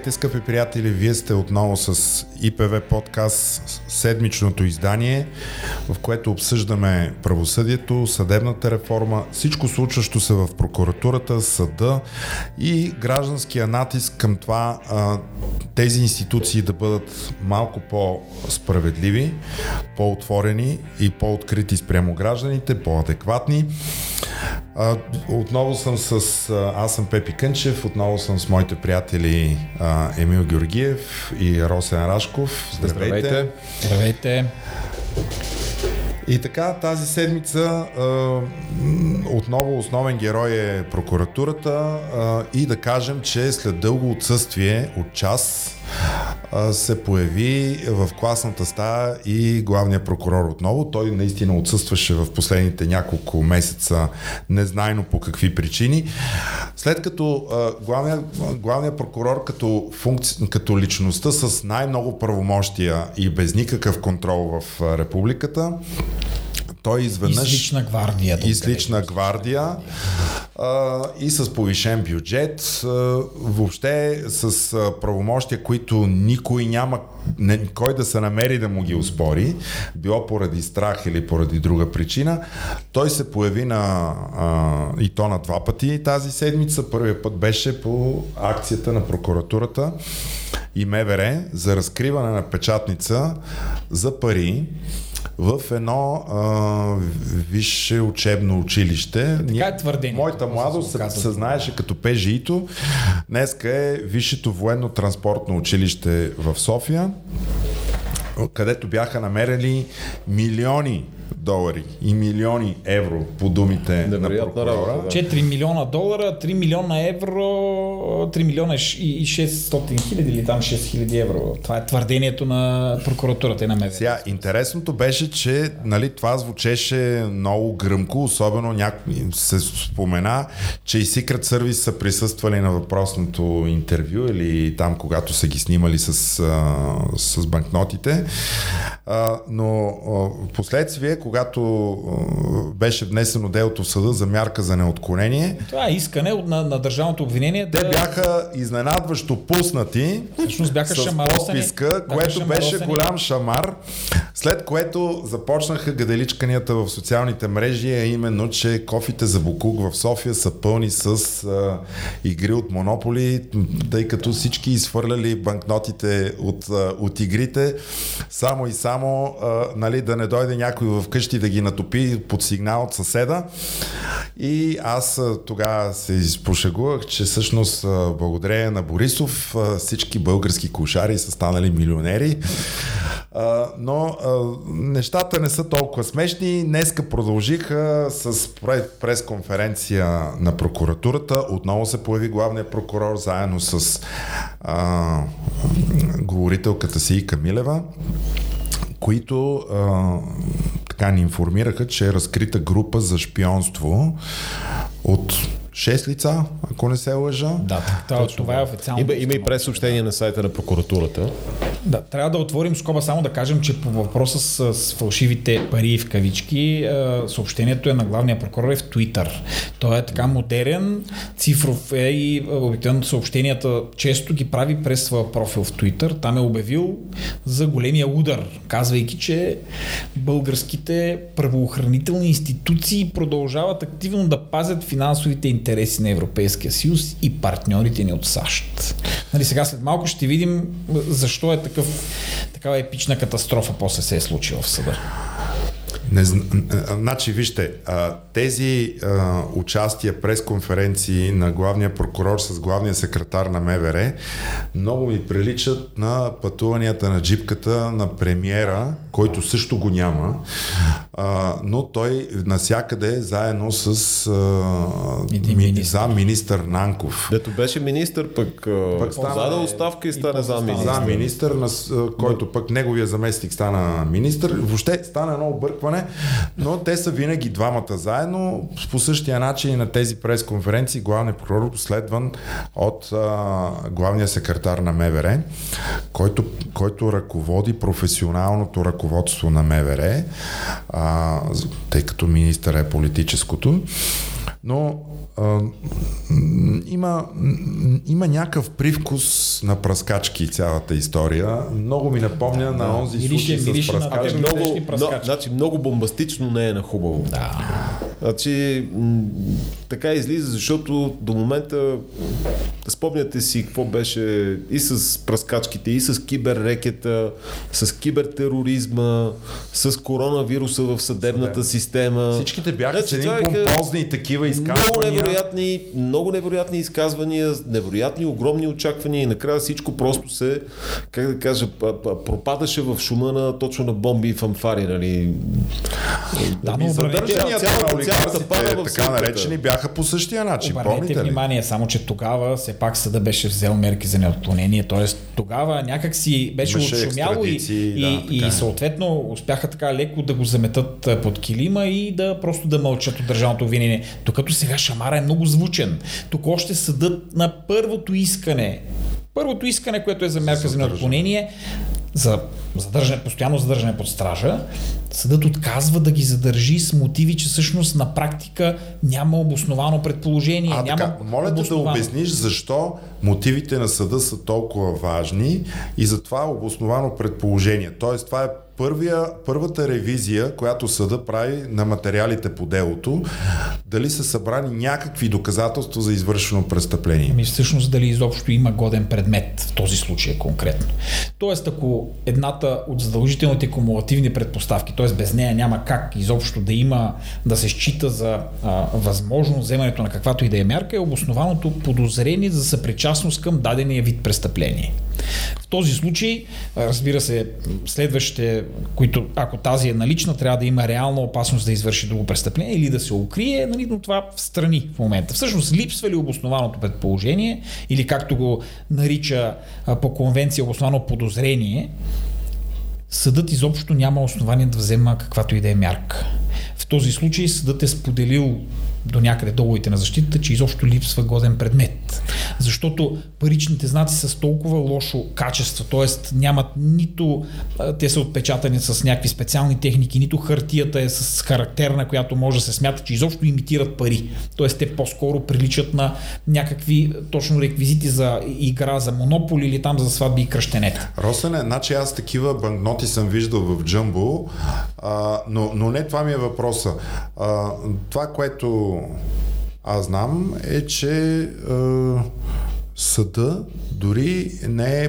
Здравейте, скъпи приятели! Вие сте отново с ИПВ подкаст, седмичното издание, в което обсъждаме правосъдието, съдебната реформа, всичко случващо се в прокуратурата, съда и гражданския натиск към това тези институции да бъдат малко по-справедливи, по-отворени и по-открити спрямо гражданите, по-адекватни. Отново съм с... Аз съм Пепи Кънчев, отново съм с моите приятели Емил Георгиев и Росен Рашков. Здравейте! Здравейте! Здравейте. И така, тази седмица отново основен герой е прокуратурата и да кажем, че след дълго отсъствие от час се появи в класната стая и главният прокурор отново. Той наистина отсъстваше в последните няколко месеца, незнайно по какви причини. След като главният, главният прокурор като, функци, като личността с най-много правомощия и без никакъв контрол в републиката, той изведнъж... И с лична гвардия. И с лична гвардия. А, и с повишен бюджет. А, въобще с а, правомощия, които никой няма не, кой да се намери да му ги успори, било поради страх или поради друга причина. Той се появи на, а, и то на два пъти тази седмица. Първият път беше по акцията на прокуратурата и МВР за разкриване на печатница за пари в едно а, висше учебно училище. Така е твърдение. Моята младост се, се знаеше като ПЖИто. Днеска е Висшето военно-транспортно училище в София където бяха намерили милиони долари и милиони евро по думите на прокурора. 4 милиона долара, 3 милиона евро, 3 милиона и 600 хиляди или там 6 хиляди евро. Това е твърдението на прокуратурата и на МВР. Сега, интересното беше, че нали, това звучеше много гръмко, особено някой се спомена, че и Secret Service са присъствали на въпросното интервю или там, когато са ги снимали с, с банкнотите. но в последствие, когато беше внесено делото в съда за мярка за неотклонение. Това е искане на, на държавното обвинение. Те да... бяха изненадващо пуснати Всъщност бяха с подписка, което беше голям шамар, след което започнаха гаделичканията в социалните мрежи, а именно, че кофите за Букук в София са пълни с а, игри от Монополи, тъй като всички изхвърляли банкнотите от, а, от игрите, само и само а, нали, да не дойде някой в вкъщи да ги натопи под сигнал от съседа. И аз тогава се изпошегувах, че всъщност благодарение на Борисов всички български кошари са станали милионери. но нещата не са толкова смешни. Днеска продължиха с пресконференция на прокуратурата. Отново се появи главният прокурор заедно с а, говорителката си Ика Милева които а, така ни информираха, че е разкрита група за шпионство от 6 лица, ако не се лъжа. Да, това, това е официално. Има, има и пресъобщение на сайта на прокуратурата. Да, трябва да отворим скоба само да кажем, че по въпроса с, с фалшивите пари в кавички, съобщението е на главния прокурор е в Твитър. Той е така модерен, цифров е и обикновено съобщенията често ги прави през своя профил в Твитър. Там е обявил за големия удар, казвайки, че българските правоохранителни институции продължават активно да пазят финансовите интереси интереси на Европейския съюз и партньорите ни от САЩ. Нали, сега след малко ще видим защо е такъв, такава епична катастрофа после се е случила в съда. Не, значи, вижте, тези участия през конференции на главния прокурор с главния секретар на МВР много ми приличат на пътуванията на джипката на премиера, който също го няма, а, но той насякъде заедно с а, ми, за министър Нанков. Дето беше министър, пък, пък стана, зада оставка и стане за министър. За министър, на, който пък неговия заместник стана министър. Въобще стана едно объркване но те са винаги двамата заедно. По същия начин и на тези пресконференции главният прокурор следван от а, главния секретар на МВР, който, който ръководи професионалното ръководство на МВР, а, тъй като министър е политическото. но а, има, има някакъв привкус на праскачки цялата история. Много ми напомня да, на онзи случай с праскачки. Много, но, значи, много бомбастично не е на хубаво. Да. Значи, м- така излиза, защото до момента спомняте си какво беше и с праскачките, и с киберрекета, с кибертероризма, с коронавируса в съдебната Съдеб. система. Всичките бяха значи, едни помпозни такива изказвания. Много невероятни, много невероятни изказвания, невероятни, огромни очаквания и накрая всичко просто се, как да кажа, пропадаше в шума на точно на бомби и фанфари. Нали. Да, но задържанията на олигарсите, така наречени, бяха по същия начин. Обърнете внимание, само че тогава все пак съда беше взел мерки за неотклонение, т.е. тогава някак си беше отшумяло и, и, да, и е. съответно успяха така леко да го заметат под килима и да просто да мълчат от държавното обвинение. Докато сега Шамара е много звучен. Тук още съдът на първото искане Първото искане, което е за мерка за неотклонение, за задържане, постоянно задържане под стража, съдът отказва да ги задържи с мотиви, че всъщност на практика няма обосновано предположение. А, няма така, моля те да обясниш защо мотивите на съда са толкова важни и за това обосновано предположение. Тоест, това е първия, първата ревизия, която съда прави на материалите по делото, дали са събрани някакви доказателства за извършено престъпление. Ами всъщност дали изобщо има годен предмет в този случай конкретно. Тоест, ако едната от задължителните кумулативни предпоставки, т.е. без нея няма как изобщо да има, да се счита за а, възможно вземането на каквато и да е мярка, е обоснованото подозрение за съпричастност към дадения вид престъпление. В този случай, разбира се, следващите, които, ако тази е налична, трябва да има реална опасност да извърши друго престъпление или да се укрие, нали, но това в страни в момента. Всъщност, липсва ли обоснованото предположение или както го нарича по конвенция обосновано подозрение, съдът изобщо няма основание да взема каквато и да е мярка. В този случай съдът е споделил до някъде доводите на защитата, че изобщо липсва годен предмет. Защото паричните знаци са с толкова лошо качество, т.е. нямат нито, те са отпечатани с някакви специални техники, нито хартията е с характерна, която може да се смята, че изобщо имитират пари. Т.е. те по-скоро приличат на някакви точно реквизити за игра, за монополи или там за сватби и кръщенета. Росене, значи аз такива банкноти съм виждал в Джамбо, но, но не това ми е въпроса. А, това, което аз знам е, че е, съда дори не е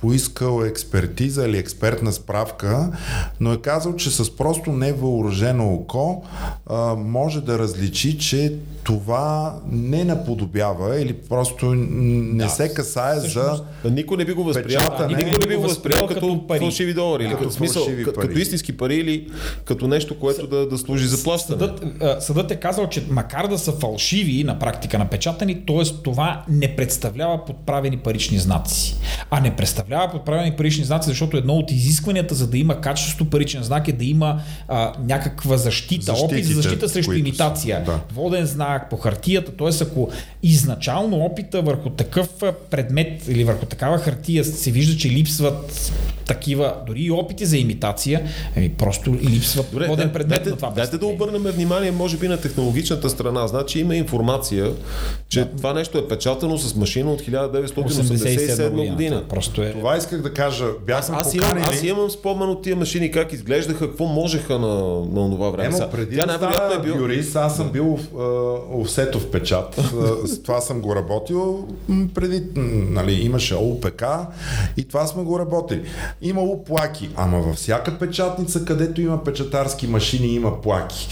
поискал експертиза или експертна справка, но е казал, че с просто невъоръжено око а, може да различи, че това не наподобява или просто не да, се касае за Никой не би го възприял, никой не. би го възприял като, като фалшиви долари, или като, смисъл, като, като истински пари или като нещо, което да, да служи за плащане. Съдът, съдът е казал, че макар да са фалшиви на практика напечатани, т.е. това не представлява подправени парични знаци. А не представлява подправени парични знаци, защото едно от изискванията за да има качество паричен знак е да има а, някаква защита, Защитите, опит за защита срещу имитация. Да. Воден знак по хартията, т.е. ако изначално опита върху такъв предмет или върху такава хартия се вижда, че липсват такива, дори и опити за имитация, ами просто липсват Добре, воден предмет дайте, на това. Дайте да обърнем внимание, може би, на технологичната страна. Значи има информация, че да. това нещо е печатано с машина от 1987 година. Просто е... това исках да кажа. Бях аз, имам, аз имам спомен от тия машини как изглеждаха, какво можеха на, на това време. Емо, преди Тя да е бил... юрист, аз съм бил uh, офсетов печат. с това съм го работил преди, нали, имаше ОПК и това сме го работили. Имало плаки, ама във всяка печатница, където има печатарски машини, има плаки.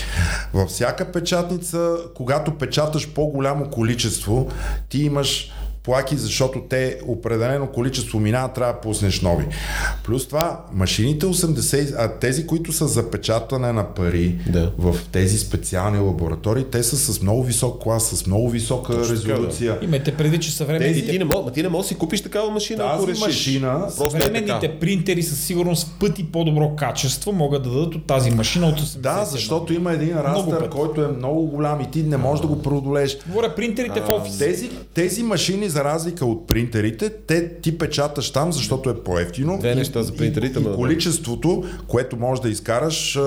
Във всяка печатница, когато печаташ по-голямо количество, ти имаш плаки, защото те определено количество минава, трябва да пуснеш нови. Плюс това, машините 80, а тези, които са запечатане на пари да. в тези специални лаборатории, те са с много висок клас, с много висока Точно резолюция. Да. Имайте преди, че съвременните... Тези... Ти, не мог, ти не можеш да си купиш такава машина, Тази ако решиш. машина... Е съвременните е принтери със сигурност пъти по-добро качество могат да дадат от тази машина от 80. Да, защото има един растър, който е много голям и ти не можеш да го преодолееш. Говоря принтерите а, в офис. Тези, тези машини, за разлика от принтерите, те ти печаташ там, защото е по-ефтино. Две неща за принтерите. И, и количеството, което можеш да изкараш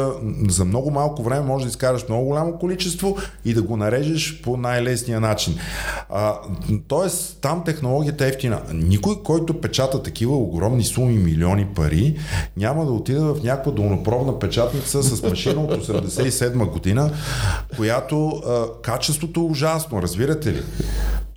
за много малко време, може да изкараш много голямо количество и да го нарежеш по най-лесния начин. А, тоест, там технологията е ефтина. Никой, който печата такива огромни суми, милиони пари, няма да отиде в някаква долнопробна печатница с машина от 87 година, която а, качеството е ужасно, разбирате ли?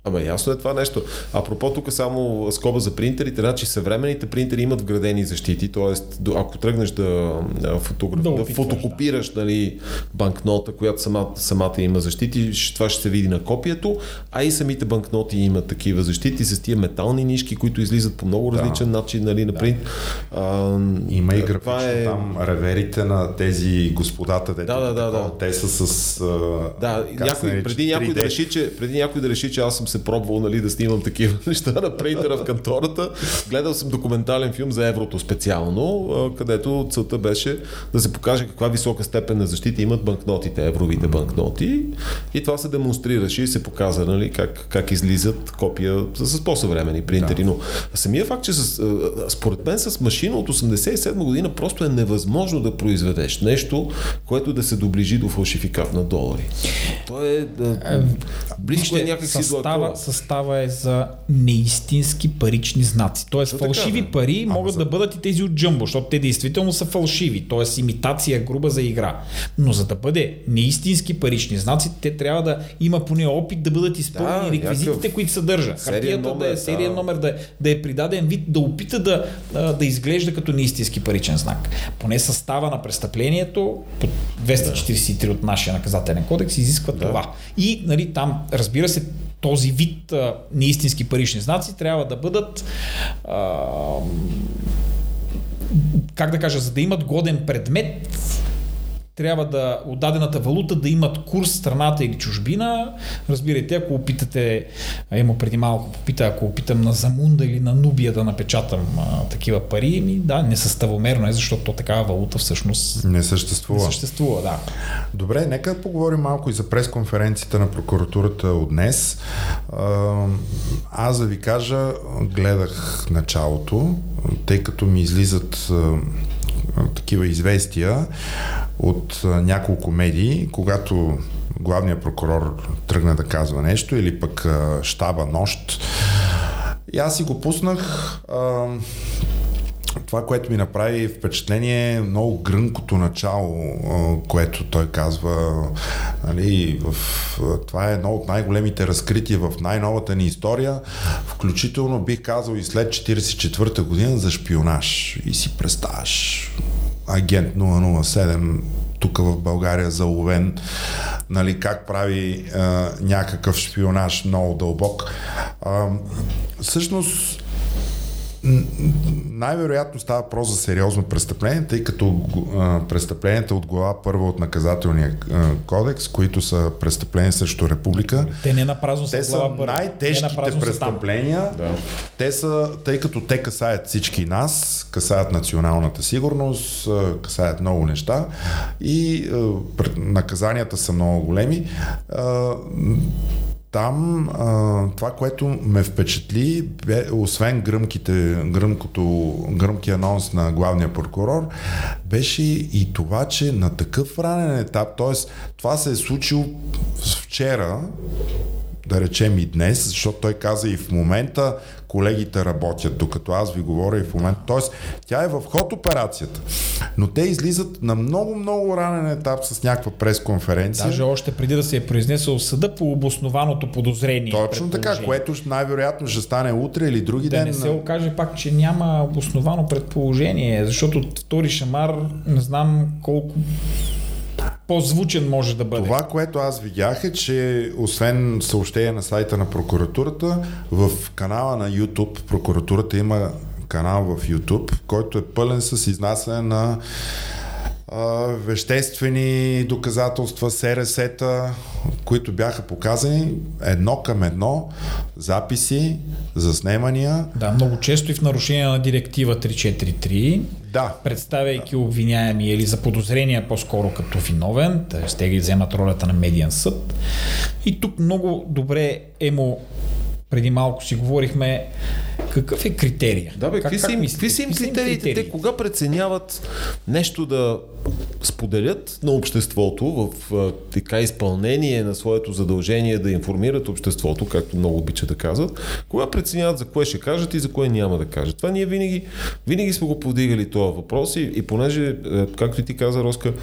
Ама ясно е това нещо. Апропо тук само скоба за принтерите, значи съвременните принтери имат вградени защити, т.е. ако тръгнеш да, фотограф, да, да фотокопираш да. нали, банкнота, която самата, самата има защити, това ще се види на копието, а и самите банкноти имат такива защити с тия метални нишки, които излизат по много различен да. начин нали, на принт. Да. А, има и графично е... там реверите на тези господата, дето да, да, да, да. те са с... Да, някой, преди, някой да реши, че, преди някой да реши, че аз съм се пробвал нали, да снимам такива неща на принтера в кантората. Гледал съм документален филм за еврото специално, където целта беше да се покаже каква висока степен на защита имат банкнотите, евровите банкноти. И това се демонстрираше и се показа нали, как, как излизат копия с по-съвремени принтери. Да. Но самия факт, че с, според мен с машина от 87 година просто е невъзможно да произведеш нещо, което да се доближи до фалшификат на долари. То е да, близко е някакси до състава е за неистински парични знаци. Тоест Що фалшиви така, пари а, могат за... да бъдат и тези от джъмбо, защото те действително са фалшиви, т.е. имитация груба за игра. Но за да бъде неистински парични знаци, те трябва да има поне опит да бъдат изпълнени да, реквизитите, някакъв... които съдържа. Хартията номер, да е серия да. номер, да, да е придаден вид, да опита да, да изглежда като неистински паричен знак. Поне състава на престъплението, по 243 да. от нашия наказателен кодекс, изисква да. това. И нали, там, разбира се, този вид а, неистински парични знаци трябва да бъдат а, как да кажа, за да имат годен предмет трябва да от дадената валута да имат курс страната или чужбина. Разбирайте, ако опитате, има преди малко попита, ако опитам на Замунда или на Нубия да напечатам а, такива пари, ми, да, несъставомерно е, защото такава валута всъщност не съществува. Не съществува, да. Добре, нека поговорим малко и за пресконференцията на прокуратурата от днес. Аз да ви кажа, гледах началото, тъй като ми излизат такива известия от няколко медии, когато главният прокурор тръгна да казва нещо или пък щаба нощ. И аз си го пуснах. А, това, което ми направи впечатление е много гръмкото начало, което той казва. Нали, в, това е едно от най-големите разкрития в най-новата ни история, включително бих казал и след 1944 година за шпионаж. И си представяш агент 007 тук в България заловен, нали, как прави а, някакъв шпионаж много дълбок. А, всъщност най-вероятно става въпрос за сериозно престъпление, тъй като а, престъпленията от глава първа от наказателния а, кодекс, които са престъпления срещу република. Те не напразно са, са най-тежките престъпления. Да. Те са, тъй като те касаят всички нас, касаят националната сигурност, касаят много неща и а, наказанията са много големи. А, там а, това, което ме впечатли, бе, освен гръмките, гръмкото, гръмки анонс на главния прокурор, беше и това, че на такъв ранен етап, т.е. това се е случило вчера, да речем и днес, защото той каза и в момента колегите работят, докато аз ви говоря и в момента. Тоест, тя е в ход операцията, но те излизат на много, много ранен етап с някаква пресконференция. Даже още преди да се е произнесъл съда по обоснованото подозрение. Точно така, което най-вероятно ще стане утре или други да ден. Да не се окаже пак, че няма обосновано предположение, защото втори шамар не знам колко по-звучен може да бъде. Това, което аз видях е, че освен съобщение на сайта на прокуратурата, в канала на YouTube, прокуратурата има канал в YouTube, който е пълен с изнасяне на веществени доказателства, СРС-та, които бяха показани едно към едно, записи, заснемания. Да, много често и в нарушение на директива 343, да. представяйки обвиняеми или за подозрения по-скоро като виновен, т.е. те ги вземат ролята на медиан съд. И тук много добре е му преди малко си говорихме, какъв е критерия? Да, бе, как, какви, как са им, мислите? какви са им Какви критериите? критерии? Те кога преценяват нещо да споделят на обществото в така изпълнение на своето задължение да информират обществото, както много обичат да казват, кога преценяват за кое ще кажат и за кое няма да кажат. Това ние винаги, винаги сме го повдигали този въпрос и, и понеже, е, както и ти каза, Роска,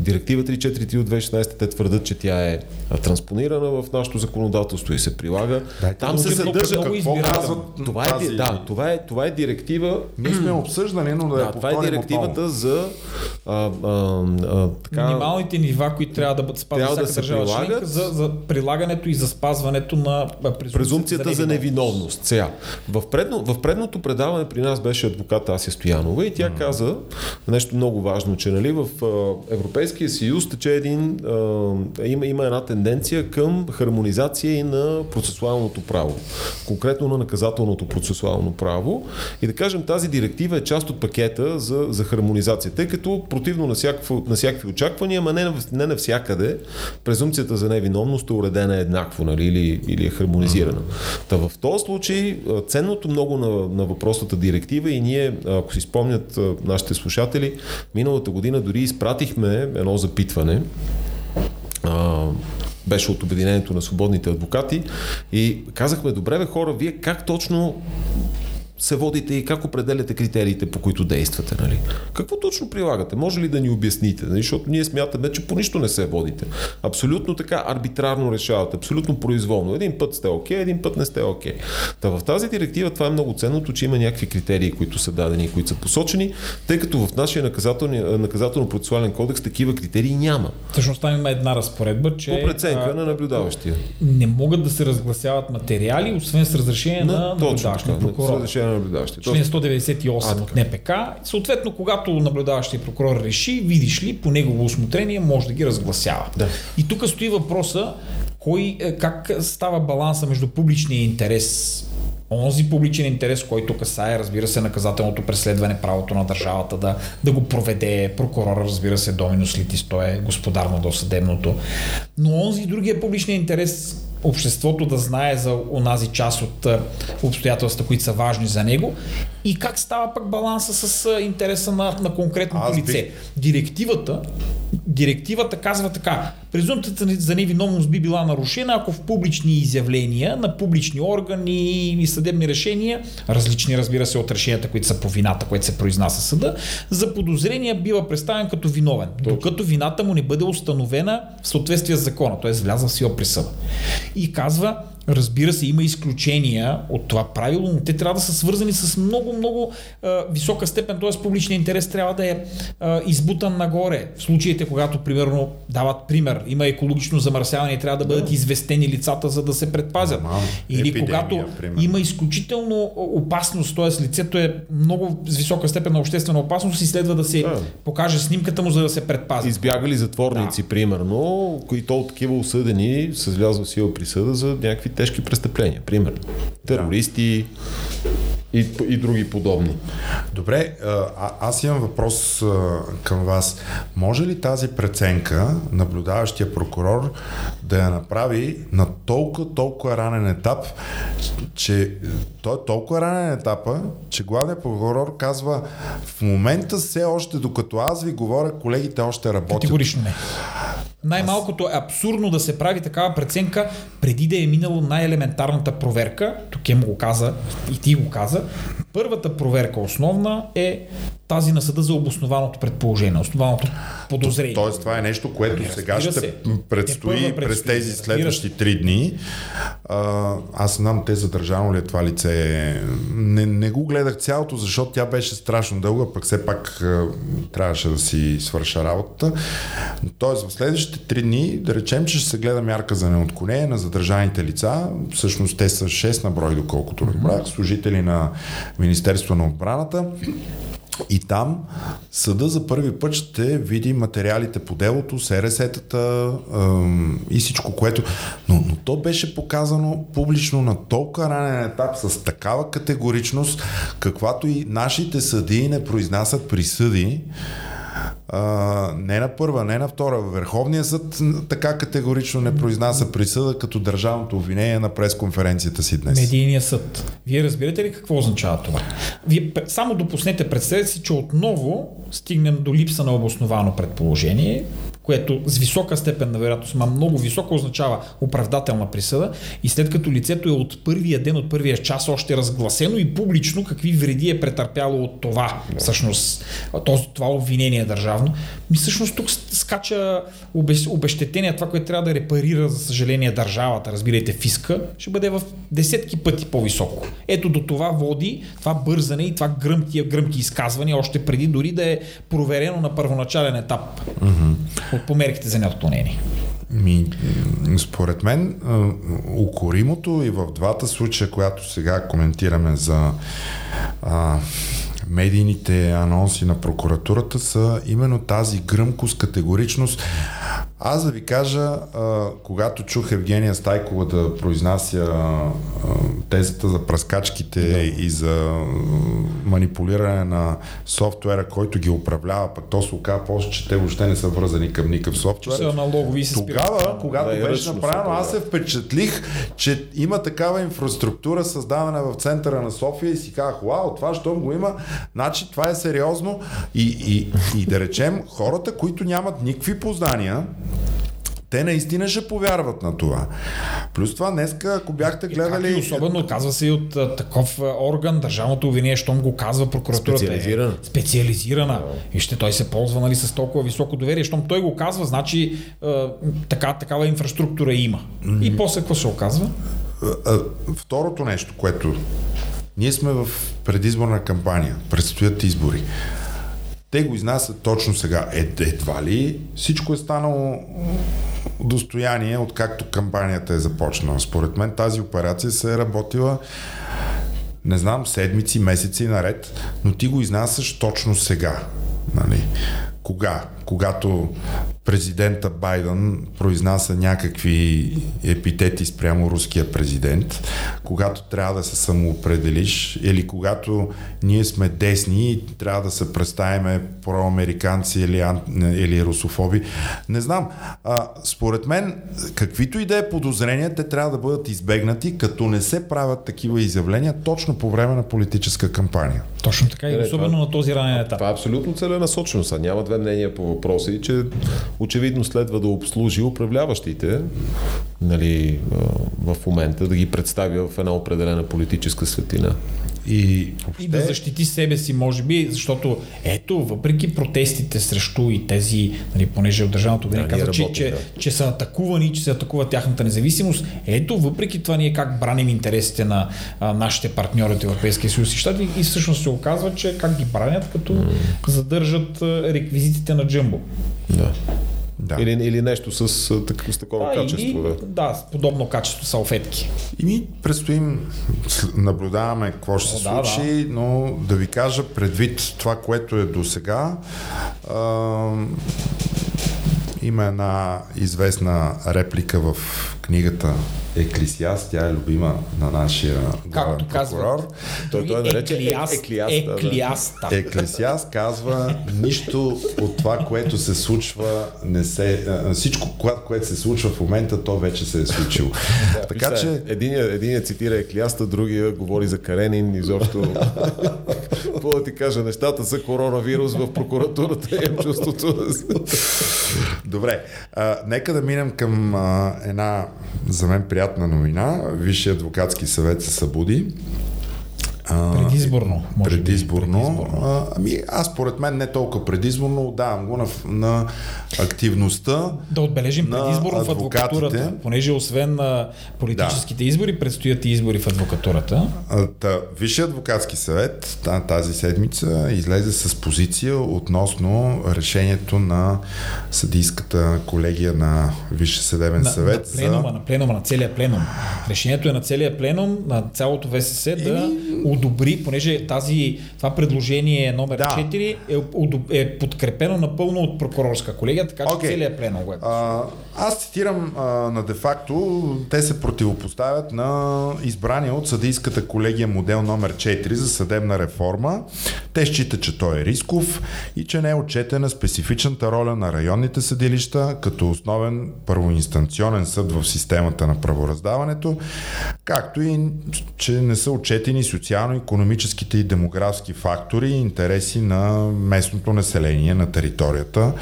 директива 343 от 2016 те твърдат, че тя е транспонирана в нашето законодателство и се прилага. Дайте Там да се съдържа много избирателно. това е, тази... да, това е, това е директива Ние сме обсъждали, но да, да, това е директивата отново. за а, а, а, така, Минималните нива, които трябва да бъдат спазвани да всяка се държава прилагат. членка за, за прилагането и за спазването на презумпцията, презумпцията за невиновност. Сега, в, предно, в предното предаване при нас беше адвокат Ася Стоянова и тя каза нещо много важно, че нали, в а, Европейския съюз тече един, а, има, има една тенденция към хармонизация и на процесуалното право. Конкретно на наказателното процесуално право. И да кажем, тази директива е част от пакета за, за хармонизация, тъй като противно на, на всякакви очаквания, ама не, не навсякъде, презумпцията за невиновност е уредена еднакво нали, или, или е хармонизирана. Та в този случай ценното много на, на въпросната директива и ние, ако си спомнят нашите слушатели, миналата година дори изпратихме едно запитване а, беше от Обединението на свободните адвокати и казахме, добре бе хора, вие как точно се водите и как определяте критериите, по които действате, нали? Какво точно прилагате? Може ли да ни обясните? Нали? Защото ние смятаме, че по нищо не се водите. Абсолютно така арбитрарно решавате, абсолютно произволно. Един път сте окей, един път не сте окей. Та в тази директива това е много ценното, че има някакви критерии, които са дадени и които са посочени, тъй като в нашия наказателно-процесуален кодекс такива критерии няма. Всъщност там има една разпоредба, че По преценка а, на наблюдаващия. не могат да се разгласяват материали, освен с разрешение на, точно наблюдаващия така, прокурор. с разрешение на наблюдаващия. Член 198 от НПК. Съответно, когато наблюдаващия прокурор реши, видиш ли, по негово усмотрение може да ги разгласява. Да. И тук стои въпроса, кой, е, как става баланса между публичния интерес онзи публичен интерес, който касае, разбира се, наказателното преследване, правото на държавата да, да го проведе, прокурора, разбира се, Доминус Литис, той е господар на досъдебното. Но онзи другия публичен интерес, обществото да знае за онази част от а, обстоятелства, които са важни за него и как става пък баланса с интереса на, на конкретното Аз бих- лице. Директивата, директивата казва така, презумпцията за невиновност би била нарушена, ако в публични изявления на публични органи и съдебни решения, различни разбира се от решенията, които са по вината, което се произнася съда, за подозрение бива представен като виновен, докато вината му не бъде установена в съответствие с закона, т.е. вляза в сила присъда. И казва, Разбира се, има изключения от това правило, но те трябва да са свързани с много, много а, висока степен, т.е. публичният интерес трябва да е а, избутан нагоре. В случаите, когато, примерно, дават пример, има екологично замърсяване и трябва да бъдат известени лицата, за да се предпазят. Нормално. Или Епидемия, когато примерно. има изключително опасност, т.е. лицето е много с висока степен на обществена опасност и следва да се Да. покаже снимката му, за да се предпази. Избягали затворници, да. примерно, които от такива осъдени с влязла сила присъда за някакви тежки престъпления. Примерно. Терористи и, и други подобни. Добре, а, аз имам въпрос а, към вас. Може ли тази преценка наблюдаващия прокурор да я направи на толкова, толкова ранен етап, че той е толкова ранен етапа, че главният прокурор казва в момента все още, докато аз ви говоря, колегите още работят. Категорично не. Най-малкото е абсурдно да се прави такава преценка преди да е минало най-елементарната проверка. Тук му го каза и ти го каза. Първата проверка основна е тази на съда за обоснованото предположение, основаното подозрение. Тоест, това е нещо, което Разбира сега ще се. предстои първа през предстои, тези следващи три дни. А, аз знам те задържано ли е това лице. Не, не го гледах цялото, защото тя беше страшно дълга, пък все пак а, трябваше да си свърша работата. Тоест, в следващите три дни, да речем, че ще се гледа мярка за неотклонение на задържаните лица. Всъщност те са 6 на брой, доколкото разбрах, служители на Министерство на отбраната. И там съда за първи път ще види материалите по делото, СРС-тата ем, и всичко, което... Но, но то беше показано публично на толкова ранен етап с такава категоричност, каквато и нашите съдии не произнасят присъди. Не на първа, не на втора. Върховният съд така категорично не произнася присъда като държавното обвинение на пресконференцията си днес. Медийния съд. Вие разбирате ли какво означава това? Вие само допуснете представете си, че отново стигнем до липса на обосновано предположение, което с висока степен на вероятност, ма много високо означава оправдателна присъда и след като лицето е от първия ден, от първия час още разгласено и публично какви вреди е претърпяло от това, всъщност, този, това обвинение държавно, ми всъщност тук скача обещетение, това, което трябва да репарира, за съжаление, държавата, разбирайте, фиска, ще бъде в десетки пъти по-високо. Ето до това води това бързане и това гръмки, гръмки изказвания, още преди дори да е проверено на първоначален етап. Mm-hmm по мерките за неотклонение? Ми, според мен, укоримото и в двата случая, която сега коментираме за а, медийните анонси на прокуратурата, са именно тази гръмкост, категоричност. Аз да ви кажа, а, когато чух Евгения Стайкова да произнася а, тезата за пръскачките да. и за манипулиране на софтуера, който ги управлява, пък то се оказа после, че те въобще не са вързани към никакъв софтуер. Са аналогови се Тогава, когато да, беше направено, аз се впечатлих, че има такава инфраструктура, създавана в центъра на София и си казах, вау, това, щом го има, значи това е сериозно и, и, и да речем, хората, които нямат никакви познания, те наистина ще повярват на това. Плюс това днеска, ако бяхте гледали... И особено казва се и от а, такъв орган, държавното обвинение, щом го казва прокуратурата. Специализирана. Е, специализирана. И ще той се ползва нали, с толкова високо доверие. Щом той го казва, значи а, така, такава инфраструктура има. Mm-hmm. И после какво се оказва? А, а, второто нещо, което ние сме в предизборна кампания, предстоят избори. Те го изнасят точно сега. Е, едва ли всичко е станало достояние, откакто кампанията е започнала. Според мен тази операция се е работила не знам, седмици, месеци наред, но ти го изнасяш точно сега. Нали? Кога? Когато президента Байден произнася някакви епитети спрямо руския президент, когато трябва да се самоопределиш или когато ние сме десни и трябва да се представиме проамериканци или, или русофоби. Не знам. А, според мен, каквито и да е подозрения, те трябва да бъдат избегнати, като не се правят такива изявления точно по време на политическа кампания. Точно така и особено това, на този ранен етап. Това е абсолютно целенасочено. Са. Няма две мнения по въпроса и че очевидно следва да обслужи управляващите нали, в момента, да ги представи в една определена политическа светлина. И, въобще... и да защити себе си, може би, защото ето, въпреки протестите срещу и тези, нали, понеже от държавното да, казва, че, че, да. че са атакувани, че се атакува тяхната независимост, ето, въпреки това ние как браним интересите на а, нашите партньори от Европейския съюз и щати и всъщност се оказва, че как ги бранят, като mm. задържат реквизитите на Джъмбо. Да. Да. Или, или нещо с, с такова да, качество. И, да. да, с подобно качество салфетки. И ми предстоим, наблюдаваме какво ще се да, случи, да. но да ви кажа, предвид това, което е до сега, има една известна реплика в книгата Еклисиас, тя е любима на нашия главен прокурор. Той, той е нарече Еклиаст, Еклиаста. Да. Еклисиас казва, нищо от това, което се случва, не се, всичко, което се случва в момента, то вече се е случило. Да, така че... Единия, единия цитира Еклиаста, другия говори за Каренин, изобщо. Какво да ти кажа, нещата са коронавирус в прокуратурата, имам чувството. Добре, а, нека да минем към а, една за мен приятна новина. Висшия адвокатски съвет се събуди. Предизборно. Може предизборно. Би, предизборно. А, ами аз според мен не толкова предизборно, давам го на, на активността. Да отбележим предизборно в адвокатурата, понеже освен на политическите да. избори, предстоят и избори в адвокатурата. Та, Висшия адвокатски съвет тази седмица излезе с позиция относно решението на съдийската колегия на Висше съдебен на, съвет. На пленума, за... на пленума, на целия пленум. Решението е на целия пленум, на цялото ВСС да одобри, понеже тази, това предложение номер да. 4 е, е подкрепено напълно от прокурорска колегия, така че okay. целият пленум го е. А, аз цитирам а, на де-факто, те се противопоставят на избрания от съдийската колегия модел номер 4 за съдебна реформа, Те считат, че той е рисков и че не е отчетена специфичната роля на районните съдилища като основен първоинстанционен съд в системата на правораздаването, както и че не са отчетени социално-економическите и демографски фактори и интереси на местното население на територията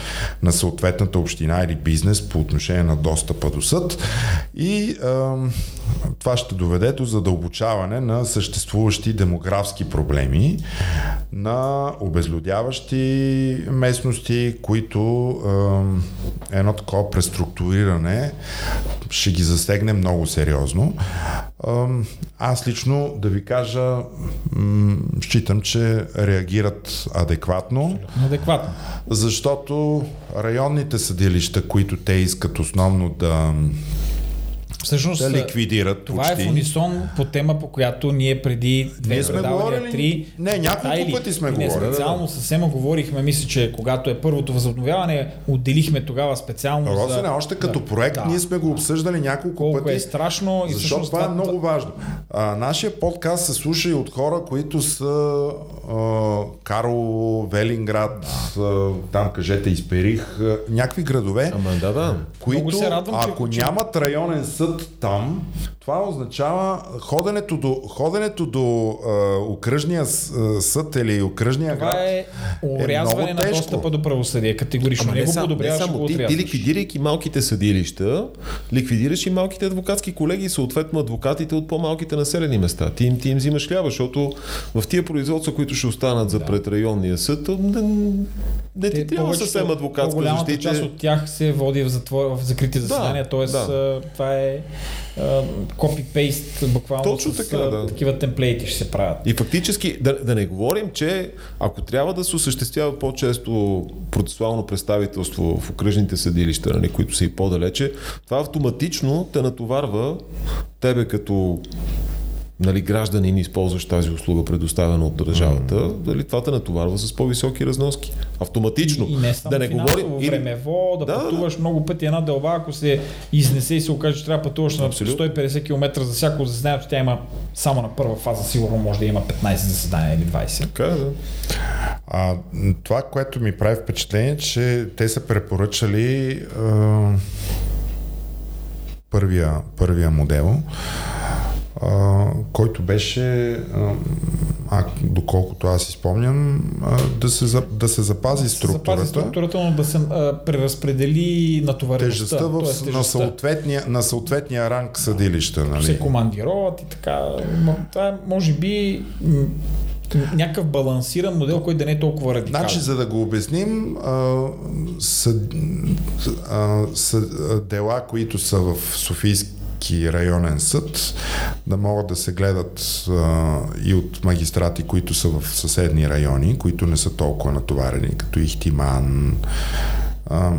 на съответната община или бизнес по отношение на достъпа до съд и а, това ще доведе до задълбочаване на съществуващи демографски проблеми, на обезлюдяващи местности, които е, едно такова преструктуриране ще ги засегне много сериозно. Аз лично да ви кажа, м- считам, че реагират адекватно. Адекватно. Защото районните съдилища, които те искат основно да Всъщност, да ликвидират това почти. е в унисон по тема, по която ние преди две ние сме говорили, три... Не, няколко тайли, пъти сме не, говорили. специално да. съвсем говорихме, мисля, че когато е първото възобновяване, отделихме тогава специално Росене, за... още като да, проект да, ние сме го обсъждали няколко колко пъти. е страшно. И защото това е много важно. А, нашия подкаст се слуша и от хора, които са а, Карло, Велинград, а, там кажете Изперих, а, някакви градове, Ама да, да. които се радвам, ако че- нямат районен съд там, това означава ходенето до, ходенето до а, окръжния съд или окръжния Това град е урязване много на достъпа до правосъдие. Категорично. Ама не, не, го сам, не само го ти, ти ликвидирайки малките съдилища, ликвидираш и малките адвокатски колеги и съответно адвокатите от по-малките населени места. Ти им, ти им взимаш хляба, защото в тия производства, които ще останат за пред районния съд, не, не ти Те трябва съвсем адвокатска защита. част от тях се води в, затвор, в закрити заседания, т.е. да. това е копи-пейст буквално Точно с така, да. такива темплейти ще се правят. И фактически, да, да не говорим, че ако трябва да се осъществява по-често процесуално представителство в окръжните съдилища, нали, които са и по-далече, това автоматично те натоварва тебе като нали, гражданин, използваш тази услуга, предоставена от държавата, mm. дали това те натоварва с по-високи разноски. Автоматично. И, и не само да не говорим. или- времево, да, Да, да, пътуваш много пъти една дълба, ако се изнесе и се окаже, че трябва да пътуваш на Абсолютно. 150 км за всяко заседание, тя има само на първа фаза, сигурно може да има 15 заседания или 20. Така, е, да. А, това, което ми прави впечатление, че те са препоръчали а, първия, първия модел, а, който беше, а, а, доколкото аз си спомням, а, да, се, да се запази Да се структурата. запази структурата, но да се а, преразпредели натовареността. Тежестта в, тоест на, тежестта. съответния, на съответния ранг съдилища. се Нали? командироват и така. Това е, може би, някакъв балансиран модел, който да не е толкова радикален. Значи, за да го обясним, а, съд, а, съд, а, дела, които са в Софийски районен съд, да могат да се гледат а, и от магистрати, които са в съседни райони, които не са толкова натоварени, като Ихтиман. А,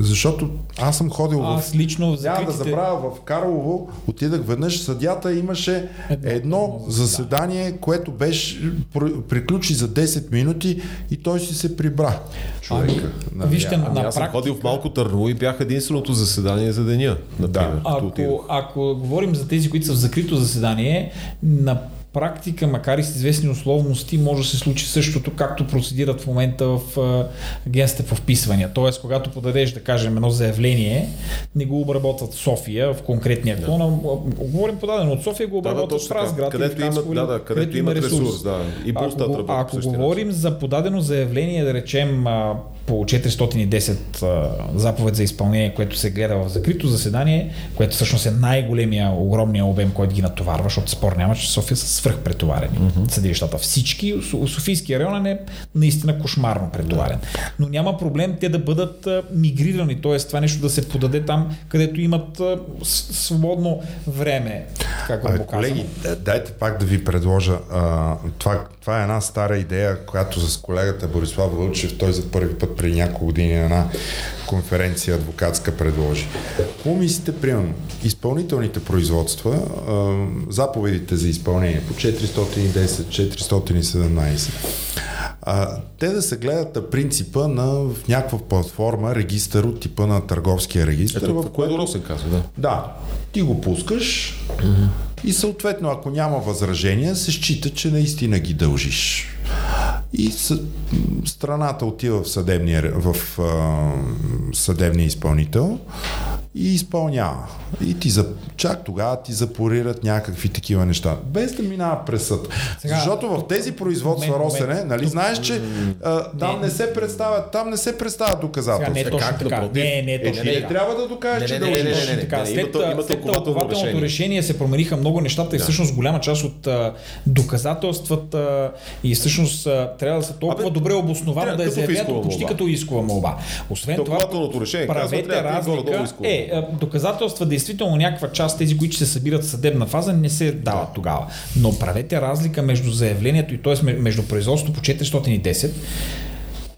защото аз съм ходил в Аз лично в няма да закритите... забравя, в Карлово отидах веднъж, съдята имаше Едно- заседание, което беше, пр- приключи за 10 минути и той си се прибра. Човека. Нали? вижте, А, на Ами аз съм практика- ходил в Малко Търново и бях единственото заседание за деня. Например, отидох. Ако, ако говорим за тези, които са в закрито заседание, на практика, макар и с известни условности, може да се случи същото, както процедират в момента в агенцията по вписвания. Тоест, когато подадеш, да кажем, едно заявление, не го обработват в София, в конкретния клон, а, говорим подадено от София, го Да, да, обработват точно в. Разград Където Хасково, да, да, където имат ресурс, да. И ако, работи ако говорим за подадено заявление, да речем по 410 а, заповед за изпълнение, което се гледа в закрито заседание, което всъщност е най-големия, огромния обем, който ги натоварва, защото спор няма, че София са свръхпретоварени. Mm-hmm. Съдилищата всички. Со- Софийския район е наистина кошмарно претоварен. Но няма проблем те да бъдат а, мигрирани, т.е. това нещо да се подаде там, където имат а, свободно време. Как Абе, колеги, дайте пак да ви предложа. А, това, това е една стара идея, която с колегата Борислав Вълчев, той за първи път преди няколко години на една конференция адвокатска предложи. Какво мислите, примерно, изпълнителните производства, заповедите за изпълнение по 410, 417, а, те да се гледат на принципа на в някаква платформа, регистър от типа на търговския регистър, Ето, в е Росен казва, да. да, ти го пускаш и съответно, ако няма възражения, се счита, че наистина ги дължиш. и с, страната отива в съдебния, в, а, съдебния изпълнител и изпълнява. И ти за, чак тогава ти запорират някакви такива неща, без да минава през съд. Сега, Защото в тези производства момент, Росене, момент, нали тук, знаеш, че а, там не, не се представят, там не се представят доказателства. Сега не е точно така. Не, не е точно не, не, не, трябва да докажеш, че дължиш. Не, не, не, не, така. След, след тълкователното решение. решение се промениха много нещата и всъщност голяма част от а, доказателствата и всъщност а, трябва да са толкова добре обосновано да е заявят почти като искова молба. Освен това, правете разлика. Е, доказателства, действително някаква част, тези, които се събират в съдебна фаза, не се дават тогава. Но правете разлика между заявлението и т.е. между производството по 410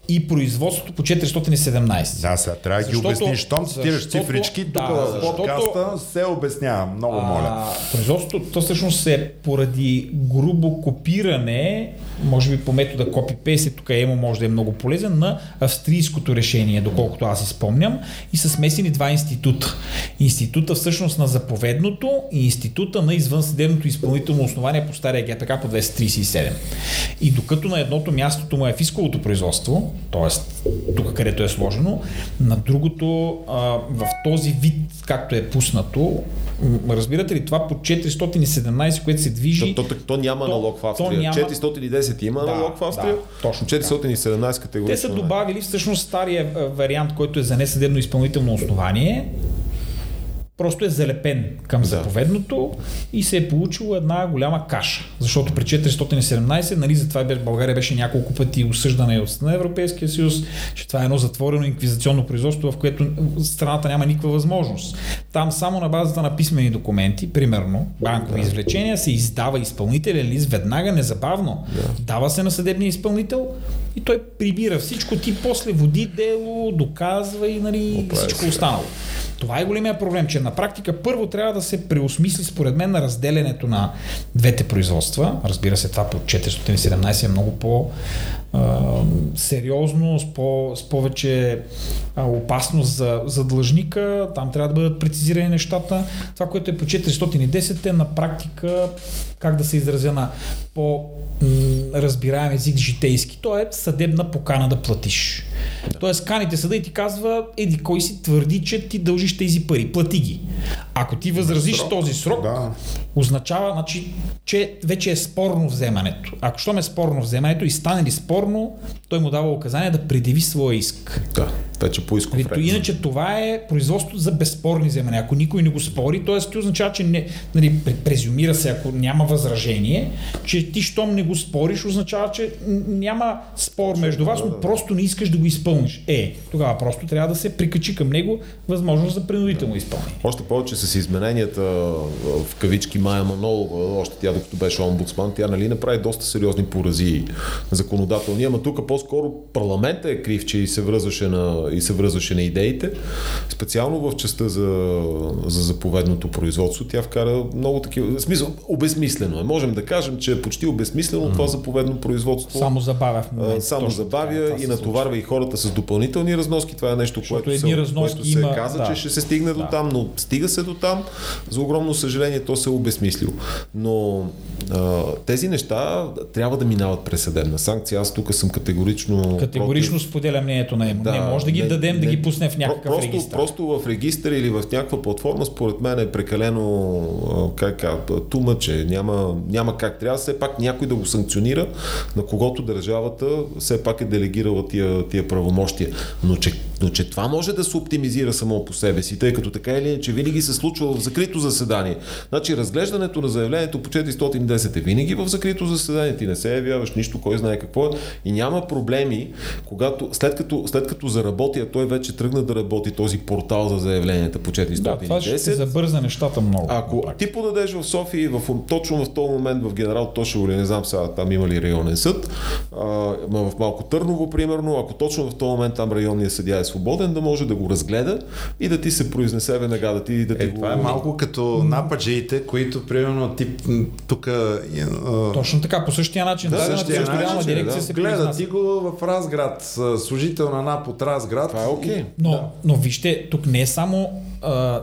и производството по 417. Да, сега трябва да ги обясниш. Щом цитираш цифрички, тук да, в подкаста се обяснява. Много моля. А, производството, то всъщност е поради грубо копиране, може би по метода copy-paste, тук емо може да е много полезен, на австрийското решение, доколкото аз изпомням, и са смесени два института. Института всъщност на заповедното и института на извънсъдебното изпълнително основание по стария ГПК по 237. И докато на едното мястото му е фисковото производство, т.е. тук където е сложено, на другото а, в този вид, както е пуснато, разбирате ли, това по 417, което се движи... То, то, то, то няма то, налог в Австрия. Няма... 410 има да, налог в Австрия, да, точно 417 категория. Те са добавили всъщност стария вариант, който е за несъдебно изпълнително основание, просто е залепен към да. заповедното и се е получила една голяма каша. Защото при 417, нали, затова България беше няколко пъти осъждана и от на Европейския съюз, че това е едно затворено инквизационно производство, в което страната няма никаква възможност. Там само на базата на писмени документи, примерно банкови да. извлечения, се издава изпълнителен лист веднага, незабавно. Да. Дава се на съдебния изпълнител и той прибира всичко, ти после води дело, доказва и нали, всичко останало. Това е големия проблем, че на практика първо трябва да се преосмисли според мен на разделянето на двете производства. Разбира се, това по 417 е много по сериозно, с, по, с повече опасност за, за длъжника. Там трябва да бъдат прецизирани нещата. Това, което е по 410 е на практика, как да се изразя на по-разбираем език житейски. То е съдебна покана да платиш. Тоест, каните съда и ти казва, еди кой си твърди, че ти дължиш тези пари, плати ги. Ако ти възразиш срок, този срок, да. означава, значи, че вече е спорно вземането. Ако що е спорно вземането и стане ли спорно, той му дава указание да предяви своя иск. Да вече по исков ред. Иначе това е производство за безспорни вземания. Ако никой не го спори, т.е. означава, че не, нали, презюмира се, ако няма възражение, че ти щом не го спориш, означава, че няма спор между вас, но просто не искаш да го изпълниш. Е, тогава просто трябва да се прикачи към него възможност за принудително изпълнение. Още повече с измененията в кавички Майя Манол, още тя докато беше омбудсман, тя нали направи доста сериозни порази законодателни, ама тук по-скоро парламента е крив, че и се връзваше на и се връзваше на идеите. Специално в частта за, за заповедното производство, тя вкара много такива. В смисъл, обезмислено е. Можем да кажем, че е почти обезмислено mm. това заповедно производство. Само забавя в момента. Само забавя това, и натоварва и хората с допълнителни разноски. Това е нещо, Защото което, се, което се има, каза, да. че ще се стигне да. до там, но стига се до там. За огромно съжаление, то се е обезмислило. Но а, тези неща трябва да минават през съдебна санкция. Аз тук съм категорично. Категорично против... споделя мнението на ЕМО. Да, не може да ги не, дадем не, да ги пуснем в някакъв просто, регистр. Просто в регистър или в някаква платформа, според мен е прекалено как, тума, че няма, няма как. Трябва все пак някой да го санкционира, на когото държавата все пак е делегирала тия, тия правомощия. Но че, но че това може да се оптимизира само по себе си, тъй като така или иначе винаги се случва в закрито заседание. Значи разглеждането на заявлението по 410 е винаги в закрито заседание. Ти не се явяваш нищо, кой знае какво е. И няма проблеми, когато след като, след като заработи а той вече тръгна да работи този портал за заявленията по 410. Да, това ще се забърза нещата много. Ако ти подадеш в София, в, точно в този момент в Генерал Тошево или не знам сега там има ли районен съд, а, в Малко Търново, примерно, ако точно в този момент там районният съдия е свободен, да може да го разгледа и да ти се произнесе веднага, да ти да ти е, го... Това е малко като нападжиите, които примерно тип тук... Точно така, по същия начин. Да, да същия начин, дирекция да. се Гледа ти го в Разград, служител на НАП от Разград. Това е окей. Okay. Но, да. но вижте, тук не е само а,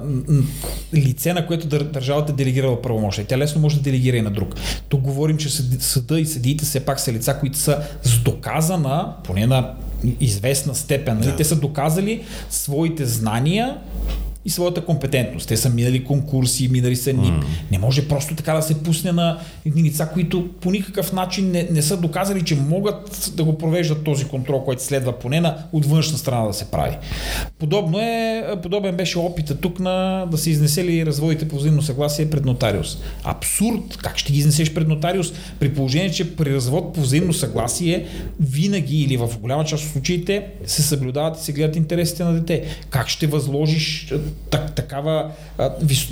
лице, на което държавата е делегирала правомощие. Тя лесно може да делегира и на друг. Тук говорим, че съда и съдиите все пак са лица, които са с доказана, поне на известна степен. Нали? Да. Те са доказали своите знания и своята компетентност. Те са минали конкурси, минали са НИП. Mm. Не може просто така да се пусне на едни лица, които по никакъв начин не, не са доказали, че могат да го провеждат този контрол, който следва поне на от външна страна да се прави. Подобно е, подобен беше опита тук на да се изнесели разводите по взаимно съгласие пред нотариус. Абсурд! Как ще ги изнесеш пред нотариус при положение, че при развод по взаимно съгласие винаги или в голяма част от случаите се съблюдават и се гледат интересите на дете. Как ще възложиш так, такава а, вис...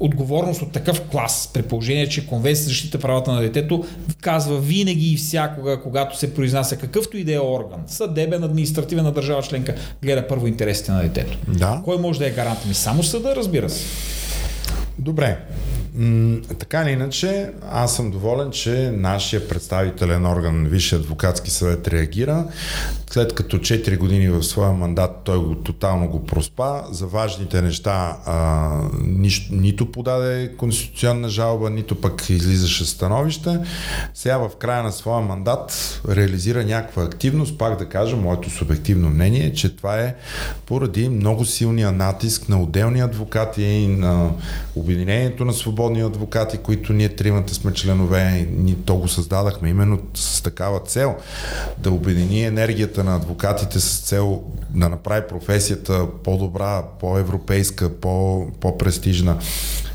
отговорност от такъв клас, при положение, че Конвенция за защита правата на детето казва винаги и всякога, когато се произнася какъвто и да е орган, съдебен, административен на държава членка, гледа първо интересите на детето. Да. Кой може да е гарант? Ми само съда, разбира се. Добре. Така или иначе, аз съм доволен, че нашия представителен орган, Висше адвокатски съвет, реагира след като 4 години в своя мандат той го, тотално го проспа, за важните неща а, ни, нито подаде конституционна жалба, нито пък излизаше становище. Сега в края на своя мандат реализира някаква активност, пак да кажа, моето субективно мнение е, че това е поради много силния натиск на отделни адвокати и на Обединението на свободни адвокати, които ние тримата сме членове и то го създадахме именно с такава цел да обедини енергията на адвокатите с цел да направи професията по-добра, по-европейска, по- по-престижна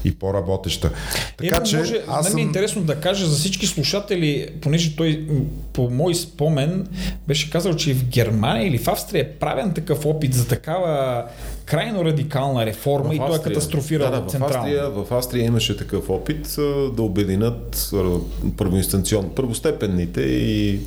и по-работеща. Така Ево, че може, аз съм... ми е интересно да кажа за всички слушатели, понеже той по мой спомен беше казал, че в Германия или в Австрия е правен такъв опит за такава крайно радикална реформа в и той е катастрофира да, да, в Австрия, в Австрия имаше такъв опит да обединят първоинстанционно, първостепенните и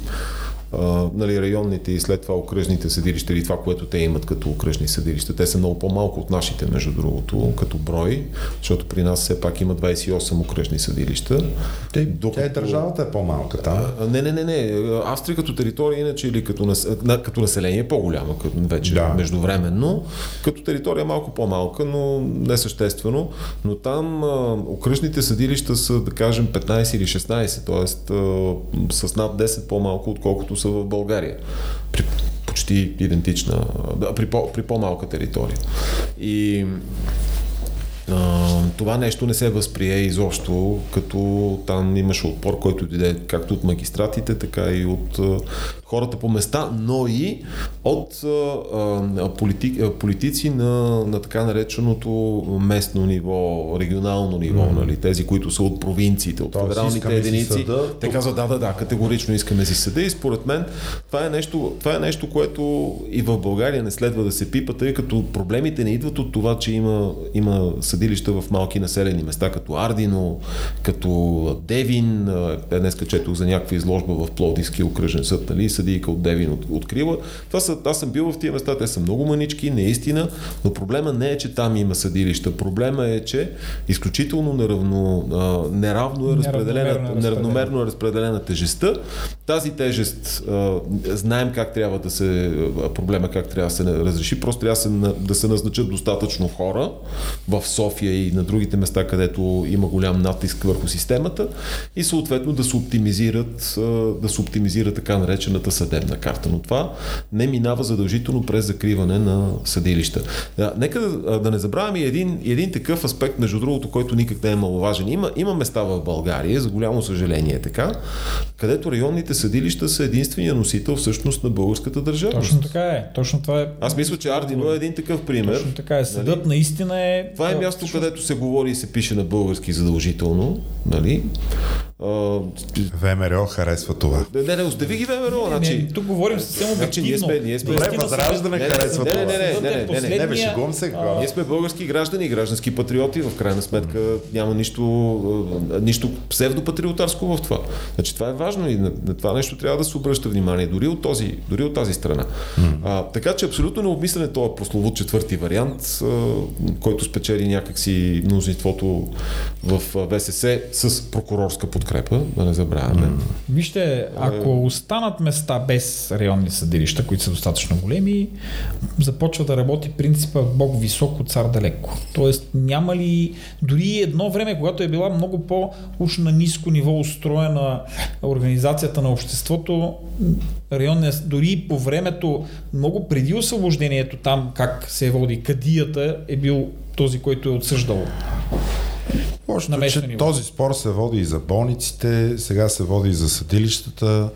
нали, районните и след това окръжните съдилища или това, което те имат като окръжни съдилища. Те са много по-малко от нашите, между другото, като брой, защото при нас все пак има 28 окръжни съдилища. Те, докато... Тя е държавата е по-малка там. Не, не, не, не. Австрия като територия, иначе или като, нас... като население е по-голяма вече да. междувременно. Като територия е малко по-малка, но не съществено. Но там а, окръжните съдилища са, да кажем, 15 или 16, т.е. с над 10 по-малко, отколкото са в България. При почти идентична, да, при, по, при по-малка територия. И това нещо не се възприе изобщо, като там имаше отпор, който дойде както от магистратите, така и от хората по места, но и от политик, политици на, на така нареченото местно ниво, регионално ниво, mm. нали, тези, които са от провинциите, от Тоест, федералните единици. Съда, те казват, да, да, да, категорично искаме си съда и според мен това е, нещо, това е нещо, което и в България не следва да се пипа, тъй като проблемите не идват от това, че има, има съдилища в малки населени места, като Ардино, като Девин, е, днеска четох за някаква изложба в Плодивски окръжен съд, нали, съдийка от Девин от, открива. Това са, аз съм бил в тия места, те са много манички, наистина, но проблема не е, че там има съдилища. Проблема е, че изключително неравно, а, неравно е разпределена, неравномерно е разпределена тежестта. Тази тежест а, знаем как трябва да се, проблема как трябва да се разреши, просто трябва да се, да се назначат достатъчно хора в София и на другите места, където има голям натиск върху системата и съответно да се оптимизират, да се оптимизира така наречената съдебна карта. Но това не минава задължително през закриване на съдилища. Нека да, да не забравяме един, един такъв аспект, между другото, който никак не е маловажен. Има, има места в България, за голямо съжаление е така, където районните съдилища са единствения носител всъщност на българската държава. Точно така е. Точно това е. Аз мисля, че Ардино е един такъв пример. Точно така е. Съдът нали? наистина е. Това е място, където се говори и се пише на български задължително. Нали? ВМРО харесва това. Не, не, не, остави ги ВМРО. Значи... Не, тук говорим съвсем обективно. Значи, ние сме, ние сме... Добре, възраждане харесва това. Не, не, не, не, не, не, не, не, шегувам се. А... Ние сме български граждани, граждански патриоти. В крайна сметка няма нищо, нищо псевдопатриотарско в това. Значи това е важно и на, на това нещо трябва да се обръща внимание, дори от, този, дори от тази страна. А, така че абсолютно необмислен е този прословут четвърти вариант, а, който спечели някакси мнозинството в ВСС с прокурорска подкрепа да не забравяме. Вижте, ако останат места без районни съдилища, които са достатъчно големи, започва да работи принципа Бог високо, цар далеко. Тоест няма ли дори едно време, когато е била много по-уж на ниско ниво устроена организацията на обществото, районния, дори по времето, много преди освобождението там, как се води кадията, е бил този, който е отсъждал. Лошото, че ниво. този спор се води и за болниците, сега се води и за съдилищата,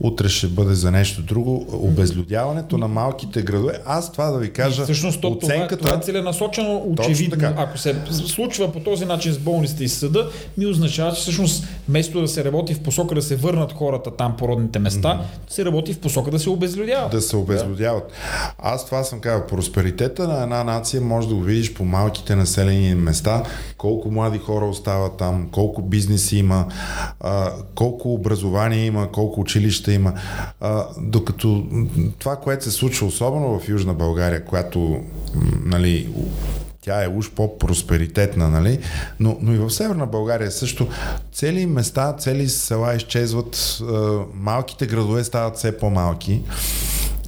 утре ще бъде за нещо друго. Обезлюдяването на малките градове. Аз това да ви кажа, и всъщност оценката... Това, това е целенасочено, очевидно. Ако се случва по този начин с болниците и съда, ми означава, че всъщност вместо да се работи в посока да се върнат хората там по родните места, mm-hmm. се работи в посока да се обезлюдяват. Да се обезлюдяват. Да. Аз това съм казал. Просперитета на една нация може да го видиш по малките населени места, колко млади хора остават там, колко бизнес има, а, колко образование има, колко училища има. А, докато това, което се случва особено в Южна България, която нали, тя е уж по-просперитетна, нали? Но, но и в Северна България също цели места, цели села изчезват, малките градове стават все по-малки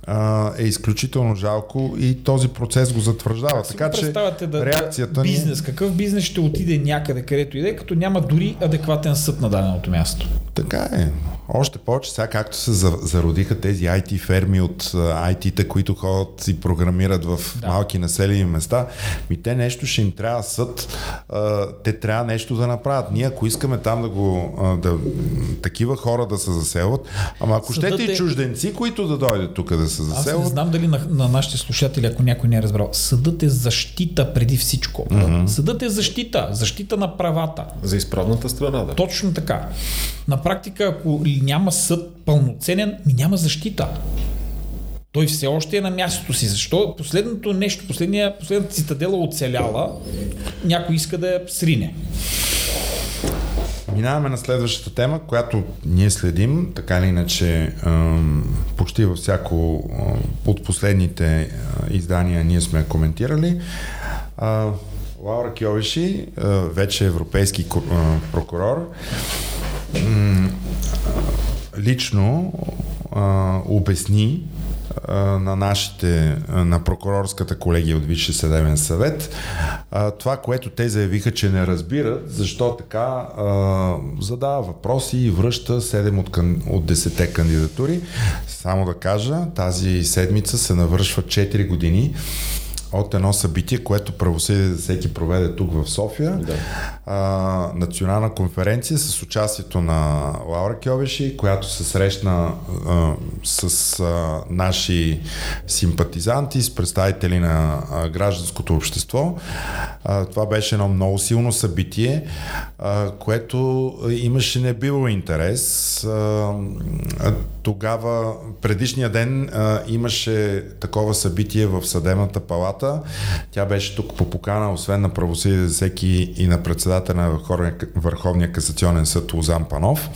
а, е изключително жалко и този процес го затвърждава. Как така че да, реакцията бизнес, ни... какъв бизнес ще отиде някъде, където иде, като няма дори адекватен съд на даденото място? Така е. Още повече сега, както се зародиха тези IT ферми от IT-та, които ходят и програмират в да. малки населени места, ми те нещо ще им трябва съд, те трябва нещо да направят. Ние, ако искаме там да го, да, такива хора да се заселват, ама ако Съдът щете е... и чужденци, които да дойдат тук да се заселват. Аз не знам дали на, на нашите слушатели, ако някой не е разбрал, съдът е защита преди всичко. Mm-hmm. Съдът е защита, защита на правата. За изправната страна, да. Точно така. На практика, ако няма съд пълноценен, ми няма защита. Той все още е на мястото си. Защо? Последното нещо, последния, последната цитадела оцеляла, някой иска да я срине. Минаваме на следващата тема, която ние следим, така или иначе почти във всяко от последните издания ние сме коментирали. Лаура Кьовеши, вече европейски прокурор, лично обясни на нашите, на прокурорската колегия от Висше съдебен съвет. Това, което те заявиха, че не разбират, защо така задава въпроси и връща 7 от, от 10 кандидатури. Само да кажа, тази седмица се навършва 4 години от едно събитие, което правосъдие за всеки проведе тук в София. Да. А, национална конференция с участието на Лаура Кьовеши, която се срещна а, с а, наши симпатизанти, с представители на а, гражданското общество. А, това беше едно много силно събитие, а, което имаше небило интерес. А, тогава, предишния ден а, имаше такова събитие в съдебната палата. Тя беше тук по покана, освен на правосъдие всеки и на председателя на Върховния касационен съд Лозан Панов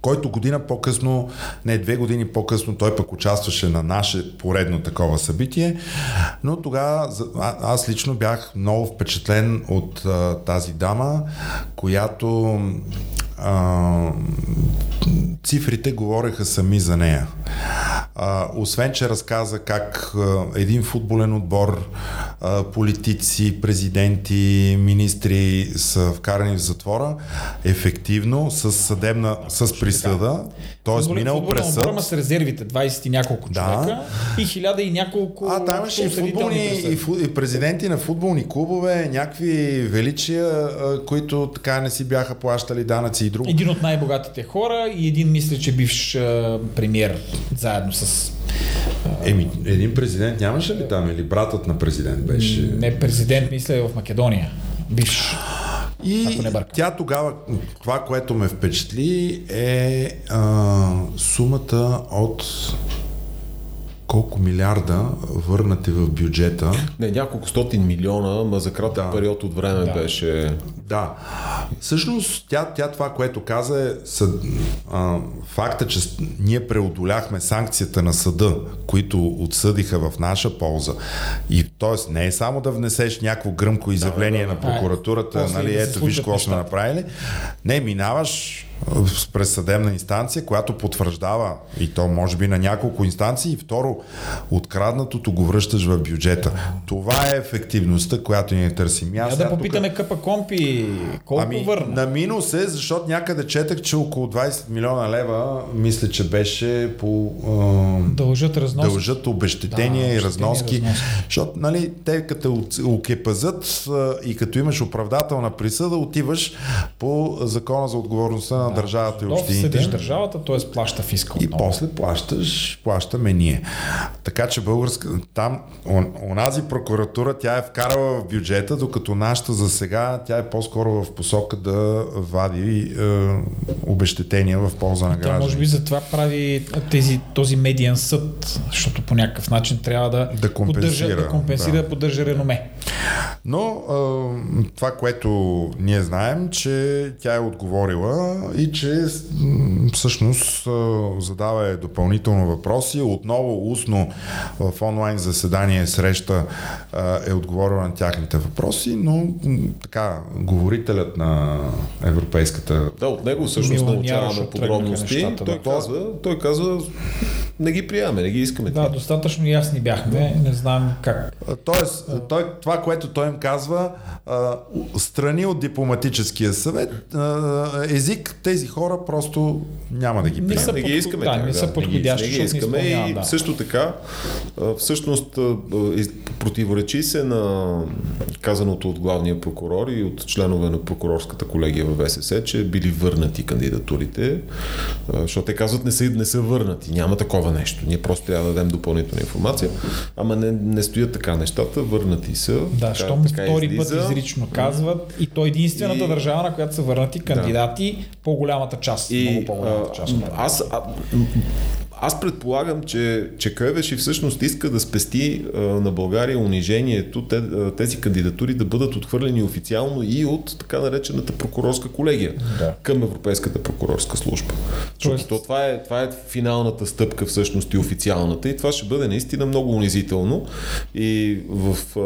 който година по-късно, не две години по-късно, той пък участваше на наше поредно такова събитие, но тогава аз лично бях много впечатлен от а, тази дама, която а, цифрите говореха сами за нея. А, освен, че разказа как а, един футболен отбор, а, политици, президенти, министри са вкарани в затвора, ефективно, с съдебна, с присъда, т.е. минал през съд. с резервите, 20 и няколко да. човека и хиляда и няколко А, там имаше и, футболни, и, фу, и президенти на футболни клубове, някакви величия, а, които така не си бяха плащали данъци и друго. Един от най-богатите хора и един мисля, че бивш а, премьер заедно с Еми, един президент нямаше ли там или братът на президент беше? Не, президент мисля е в Македония. Бивш. И тя тогава, това, което ме впечатли е а, сумата от колко милиарда върнати в бюджета. Не, няколко стотин милиона, ма за кратък да. период от време да. беше... Да. Всъщност, тя, тя това, което каза е съд, а, факта, че ние преодоляхме санкцията на съда, които отсъдиха в наша полза. И т.е. не е само да внесеш някакво гръмко изявление да, да, да. на прокуратурата, а, нали, ето виж какво сме направили. Не, минаваш през съдебна инстанция, която потвърждава и то може би на няколко инстанции и второ, откраднатото го връщаш в бюджета. Това е ефективността, която ние търсим. Аз да попитаме тук... Къпа Компи колко ами, върна. На минус е, защото някъде четах, че около 20 милиона лева, мисля, че беше по... Е, дължат разноски. Дължат обещетения да, и разноски. разноски. Защото, нали, те като окепазът и като имаш оправдателна присъда, отиваш по закона за отговорността на на държавата и общините. Седиш държавата, т.е. плаща фиска. И после плащаш, плащаме ние. Така че българска, там, он, онази прокуратура, тя е вкарала в бюджета, докато нашата за сега, тя е по-скоро в посока да вади е, обещетения в полза на гражданите. Може би затова прави тези, този медиан съд, защото по някакъв начин трябва да, да компенсира, поддържа, да, компенсира, да. да поддържа реноме. Но е, това, което ние знаем, че тя е отговорила и че всъщност задава е допълнително въпроси. Отново устно в онлайн заседание среща е отговорил на тяхните въпроси, но така, говорителят на Европейската... Да, от него всъщност научаваме подробности. Нещата, той, да. казва, той казва, не ги приемаме, не ги искаме. Да, достатъчно ясни бяхме, не знам как. Тоест, той, това, което той им казва, страни от дипломатическия съвет, език, тези хора просто няма да ги приемат. Не, не ги искаме. Да, не са подходящи, не ги, искаме и да. също така, всъщност противоречи се на казаното от главния прокурор и от членове на прокурорската колегия в ВСС, че били върнати кандидатурите, защото те казват не са, не са върнати, няма такова нещо. Ние просто трябва да дадем допълнителна информация, ама не, не стоят така нещата, върнати са. Да, щом втори излиза. път изрично казват и то единствената и... държава, на която са върнати кандидати, да. По-голямата част. И, много по-голямата част. А, аз, а, аз предполагам, че, че Кървеши всъщност иска да спести а, на България унижението, те, а, тези кандидатури да бъдат отхвърлени официално и от така наречената прокурорска колегия да. към Европейската прокурорска служба. Тоест... То, това, е, това е финалната стъпка всъщност и официалната и това ще бъде наистина много унизително и в, а,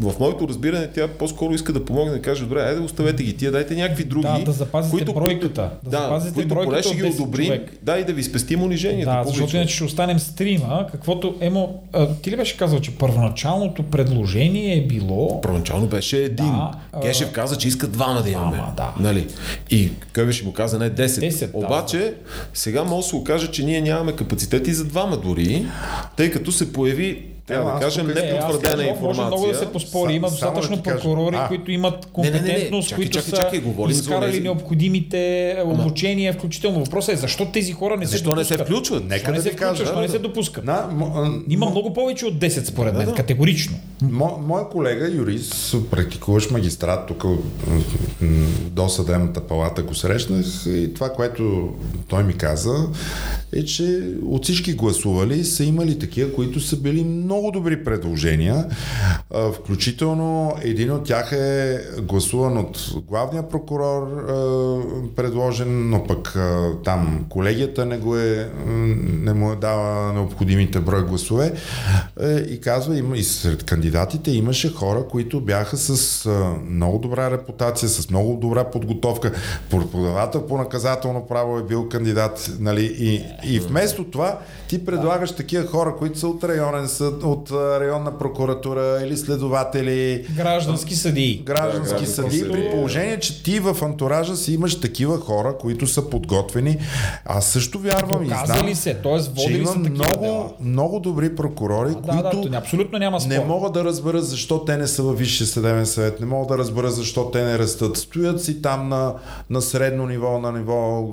в моето разбиране тя по-скоро иска да помогне да каже, добре, айде оставете ги тия, дайте някакви други, да, да запазите които, бройката, да, да запазите които бройката ще ги одобрим, да и да ви спестим унижението да, публично. защото иначе ще останем стрима, каквото Емо, а, ти ли беше казал, че първоначалното предложение е било... Първоначално беше един. Да, Гешев каза, че иска двама да имаме. Двама, да. Нали? И Къвеше му каза не 10. 10 Обаче да. сега може да се окаже, че ние нямаме капацитети за двама дори, тъй като се появи трябва да кажем непотвърдена информация. Може много да се поспори. Има достатъчно прокурори, а, които имат компетентност, чакай, които чакай, чакай, са изкарали необходимите обучения, включително. Въпросът е защо тези хора не се Защо не се включват? Нека да се включват, защо не се допускат. Има много повече от 10 според мен, категорично. Моя колега, юрист, практикуваш магистрат тук до съдебната палата го срещнах и това, което той ми каза е, че от всички гласували са имали такива, които са били много добри предложения. Включително един от тях е гласуван от главния прокурор, предложен, но пък там колегията не, го е, не му е дала необходимите брой гласове. Е, и казва, има, и сред кандидатите имаше хора, които бяха с много добра репутация, с много добра подготовка. Преподавател по наказателно право е бил кандидат. Нали? И, и вместо това ти предлагаш такива хора, които са от районен съд, от районна прокуратура или следователи. Граждански съдии. Граждански да, съдии. При положение, че ти в антуража си имаш такива хора, които са подготвени. Аз също вярвам и знам, се, т.е. че има много, дела. много добри прокурори, а, които да, да, абсолютно няма спор. не могат да разберат защо те не са във Висшия съдебен съвет, не могат да разберат защо те не растат. Стоят си там на, на средно ниво, на ниво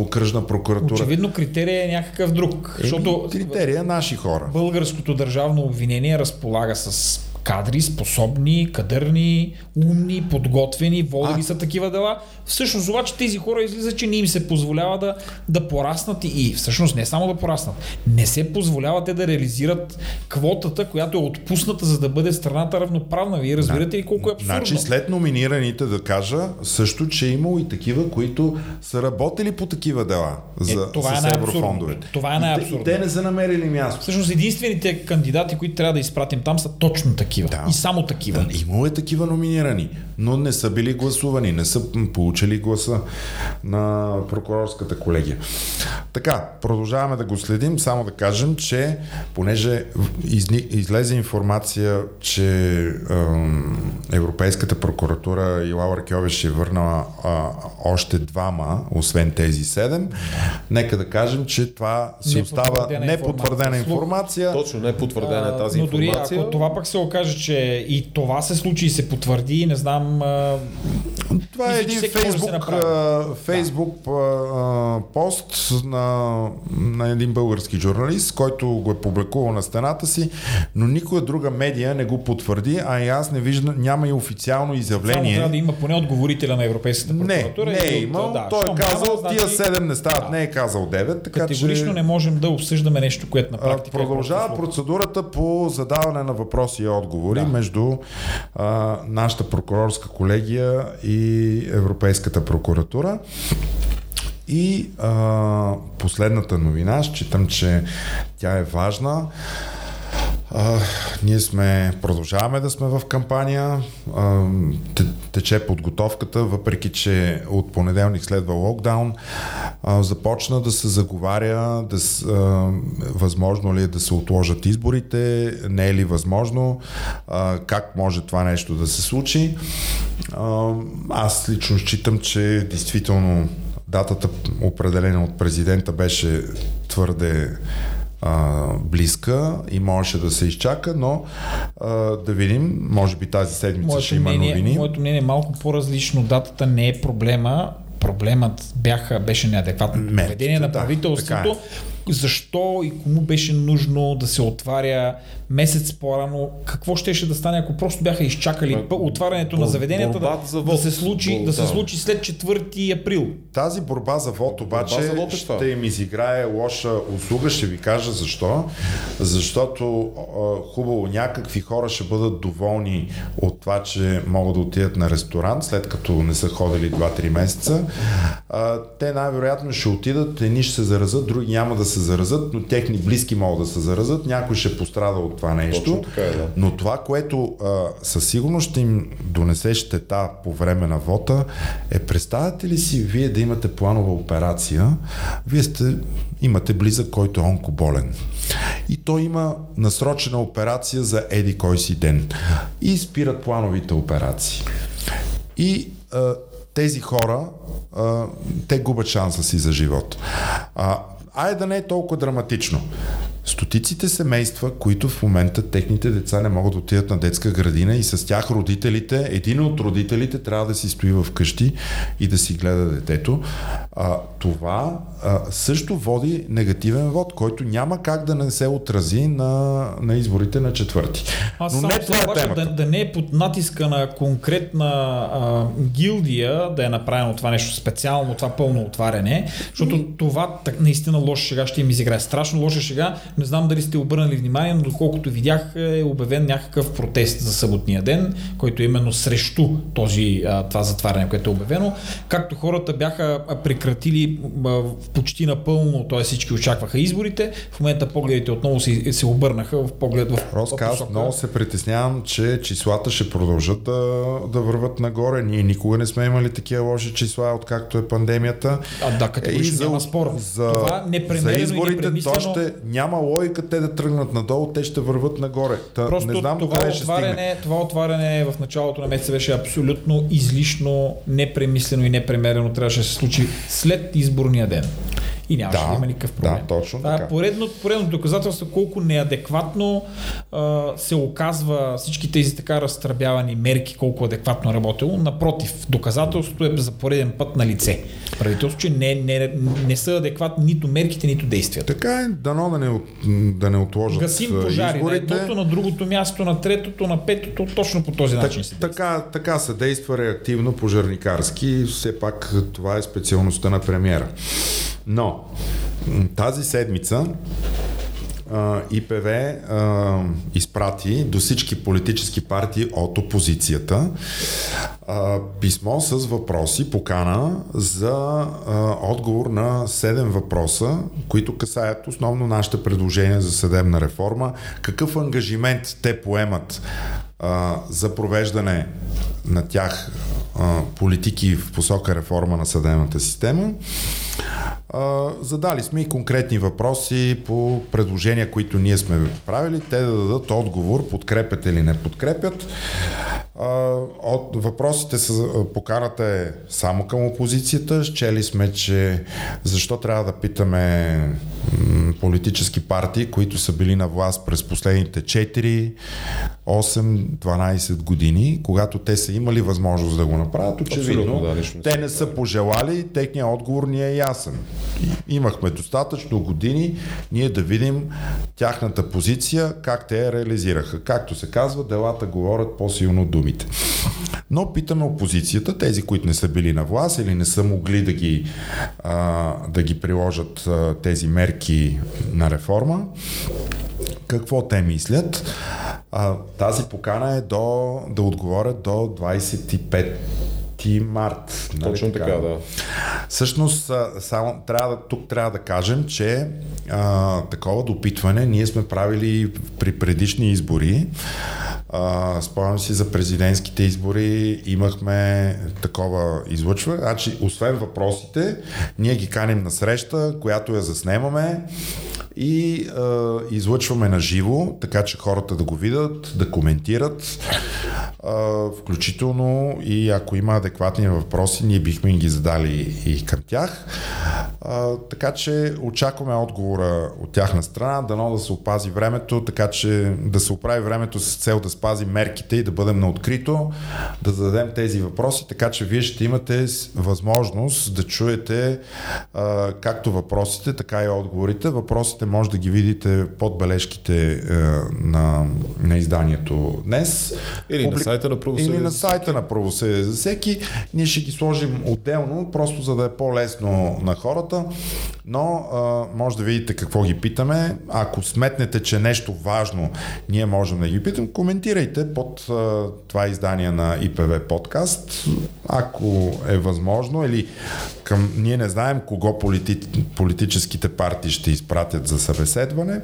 окръжна прокуратура. Очевидно критерия е някакъв друг. Еми, защото критерия наши хора. Българското държавно обвинение разполага с кадри, способни, кадърни, умни, подготвени, водили са такива дела. Всъщност обаче тези хора излизат, че не им се позволява да, да пораснат и, и всъщност не само да пораснат, не се позволява те да реализират квотата, която е отпусната, за да бъде страната равноправна. Вие разбирате ли колко е абсурдно? Значи след номинираните да кажа също, че е имало и такива, които са работили по такива дела за, Е, това е с най-абсурдно. еврофондовете. Това е И те- най-абсурдно. И те не са намерили място. Всъщност единствените кандидати, които трябва да изпратим там са точно такива. Да. И само такива. Имало е такива номинирани, но не са били гласувани, не са получили гласа на прокурорската колегия. Така, продължаваме да го следим, само да кажем, че понеже изни, излезе информация, че ем, Европейската прокуратура и Лаура Кьовеш е върнала а, още двама, освен тези седем, нека да кажем, че това си остава Непотвърдена непотвърдена информация. информация. Точно не е потвърдена тази но дори информация. ако това пък се окаже, че и това се случи и се потвърди, не знам. А, Това е един да фейсбук, фейсбук а, а, пост на, на един български журналист, който го е публикувал на стената си, но никоя друга медия не го потвърди, а и аз не виждам, няма и официално само изявление. трябва да има поне отговорителя на Европейската Не, прокуратура. не е и от- имал. да, Той е казал, няма, тия значи, 7 не стават, не е казал 9, така Категорично че... не можем да обсъждаме нещо, което на практика Продължава е процедурата по задаване на въпроси и отговори Да. между а, нашата прокурорска колегия и Европейската прокуратура. И а, последната новина, считам, че тя е важна. А, ние сме, продължаваме да сме в кампания, а, те- тече подготовката, въпреки че от понеделник следва локдаун, а, започна да се заговаря, да, с- а, възможно ли е да се отложат изборите, не е ли възможно, а, как може това нещо да се случи. А, аз лично считам, че действително датата, определена от президента, беше твърде а, близка и можеше да се изчака, но а, да видим, може би тази седмица ще Моето има мнение, новини. моето мнение е малко по-различно. Датата не е проблема. Проблемът бяха, беше неадекватно поведение на да, правителството. така Защо и кому беше нужно да се отваря месец по-рано? Какво щеше да стане, ако просто бяха изчакали пъ- отварянето на бор- заведенията да, за да вод. се случи, Бор- да се да. случи след 4 април? Тази борба за вод обаче за вод е това. ще им изиграе лоша услуга, ще ви кажа защо. Защото а, хубаво някакви хора ще бъдат доволни от това, че могат да отидат на ресторант, след като не са ходили 2-3 месеца. А, те най-вероятно ще отидат, едни ще се заразат, други няма да се заразат, но техни близки могат да се заразат, някой ще пострада от това нещо. Точно така е, да. Но това, което а, със сигурност ще им донесе щета по време на вота, е представяте ли си вие да имате планова операция, вие сте, имате близък, който е онкоболен. И той има насрочена операция за еди кой си ден. И спират плановите операции. И а, тези хора, а, те губят шанса си за живот. А, айде да не е толкова драматично. Стотиците семейства, които в момента техните деца не могат да отидат на детска градина и с тях родителите, един от родителите трябва да си стои в къщи и да си гледа детето. А, това а, също води негативен вод, който няма как да не се отрази на, на изборите на четвърти. Аз Но само не това е да, да не е под натиска на конкретна а, гилдия да е направено това нещо специално, това пълно отваряне, защото това так, наистина лоша шега ще им изиграе. Страшно лоша шега. Не знам дали сте обърнали внимание, но доколкото видях е обявен някакъв протест за съботния ден, който е именно срещу този, това затваряне, което е обявено. Както хората бяха прекратили почти напълно, т.е. всички очакваха изборите, в момента погледите отново се, се обърнаха в поглед в Роска, аз много се притеснявам, че числата ще продължат да, да върват нагоре. Ние никога не сме имали такива лоши числа, откакто е пандемията. А, да, категорично няма спор. За, Това непремерено за и изборите то непремислено- ще няма логика те да тръгнат надолу, те ще върват нагоре. Та, Просто не знам това, ще отваряне, това отваряне в началото на месеца беше абсолютно излишно, непремислено и непремерено. Трябваше да се случи след изборния ден. И нямаше да, да има никакъв проблем. Да, точно Това така. е поредно, поредно доказателство колко неадекватно а, се оказва всички тези така разтръбявани мерки, колко адекватно е работило. Напротив, доказателството е за пореден път на лице. Правителство, че не, не, не са адекватни нито мерките, нито действията. Така е, дано да не, да не отложат Гасим пожари изборите. на едното, на другото място, на третото, на петото, точно по този начин се Така, така се действа реактивно пожарникарски. Все пак това е специалността на премиера. Но тази седмица ИПВ изпрати до всички политически партии от опозицията писмо с въпроси, покана за отговор на 7 въпроса, които касаят основно нашите предложения за съдебна реформа. Какъв ангажимент те поемат за провеждане на тях а, политики в посока реформа на съдебната система. А, задали сме и конкретни въпроси по предложения, които ние сме правили. Те да дадат отговор, подкрепят или не подкрепят. А, от въпросите са, поканата е само към опозицията. Счели сме, че защо трябва да питаме политически партии, които са били на власт през последните 4, 8, 12 години, когато те са имали възможност да го направят. Очевидно, да, те не са пожелали, техният отговор ни е ясен. Имахме достатъчно години ние да видим тяхната позиция, как те я реализираха. Както се казва, делата говорят по-силно думите. Но питаме опозицията, тези, които не са били на власт или не са могли да ги, а, да ги приложат а, тези мерки на реформа, какво те мислят. А, тази покана е до, да отговорят до 25 март. Нали Точно така, така, да. Всъщност, само, трябва, тук трябва да кажем, че а, такова допитване ние сме правили при предишни избори. Uh, спомням си за президентските избори, имахме такова излъчване. Значи, освен въпросите, ние ги каним на среща, която я заснемаме и а, излъчваме на живо, така че хората да го видят, да коментират, а, включително и ако има адекватни въпроси, ние бихме ги задали и към тях. А, така че очакваме отговора от тяхна страна, дано да се опази времето, така че да се оправи времето с цел да спазим мерките и да бъдем на открито, да зададем тези въпроси, така че вие ще имате възможност да чуете а, както въпросите, така и отговорите. Въпросите може да ги видите под бележките е, на, на изданието днес. Или Публи... на сайта на правосъдие. Или на сайта на правосъдие за всеки. Ние ще ги сложим отделно, просто за да е по-лесно на хората, но а, може да видите какво ги питаме. Ако сметнете, че нещо важно ние можем да ги питам, коментирайте под а, това издание на ИПВ подкаст, ако е възможно или към, ние не знаем кого полити, политическите партии ще изпратят за събеседване,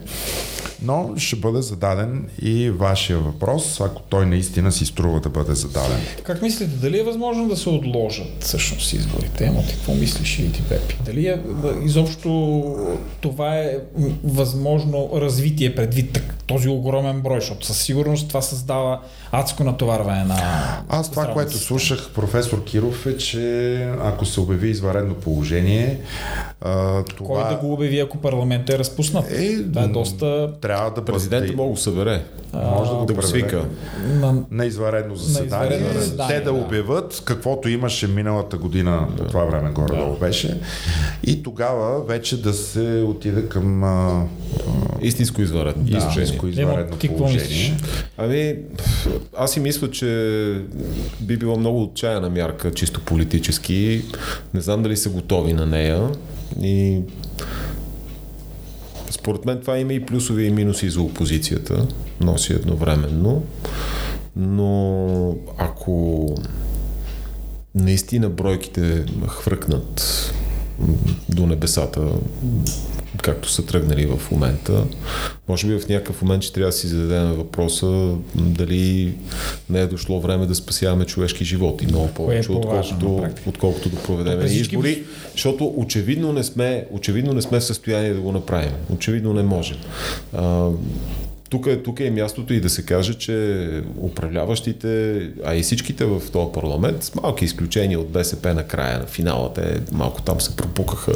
но ще бъде зададен и вашия въпрос, ако той наистина си струва да бъде зададен. Как мислите, дали е възможно да се отложат всъщност изборите? Емо, ти какво мислиш и ти, Пепи? Дали е, изобщо това е възможно развитие предвид този огромен брой, защото със сигурност това създава адско натоварване на Аз това, което слушах професор Киров е, че ако се обяви изваредно положение, а, това... Кой да го обяви, ако парламентът е разпуснат? Е, да е доста... Трябва да Президентът мога да събере. А, може да го, да го свика. На, на изваредно заседание. На изваредно заседание те да, да обявят каквото имаше миналата година да. по това време горе-долу да. беше. И тогава вече да се отиде към а, истинско изваредно. Да. Истинско изваредно Емо, положение. Ами, аз си мисля, че би било много отчаяна мярка, чисто политически. Не знам дали са готови на нея. И според мен това има и плюсови и минуси за опозицията. Носи едновременно. Но ако наистина бройките хвъркнат до небесата, както са тръгнали в момента. Може би в някакъв момент ще трябва да си зададем въпроса дали не е дошло време да спасяваме човешки животи много е повече, е отколкото, отколкото да проведем избори, защото очевидно не, сме, очевидно не сме в състояние да го направим. Очевидно не можем. А, тук, е, тук е мястото и да се каже, че управляващите, а и всичките в този парламент, с малки изключения от БСП на края на финала, те малко там се пропукаха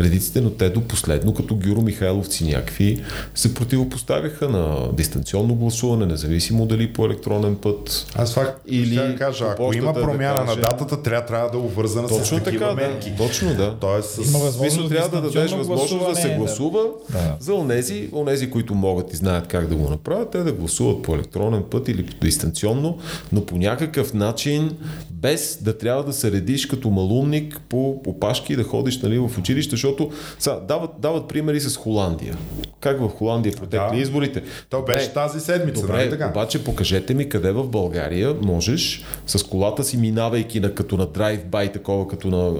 редиците, но те до последно, като Гюро Михайловци някакви, се противопоставяха на дистанционно гласуване, независимо дали по електронен път. Аз факт или ще кажа, ако има промяна да каже... на датата, трябва, трябва да е обвързана точно с такива така, мерки. Да, точно, да. Тоест, има възможност трябва да дадеш възможност да се гласува да. за онези, онези, които могат и знаят как да го направят, те да гласуват по електронен път или дистанционно, но по някакъв начин, без да трябва да се редиш като малумник по опашки и да ходиш нали, в училище, защото са, дават, дават примери с Холандия. Как в Холандия протекли да. изборите? То беше добре, тази седмица. Добре, нали така? обаче покажете ми къде в България можеш с колата си минавайки на, като на драйв-бай, такова като на,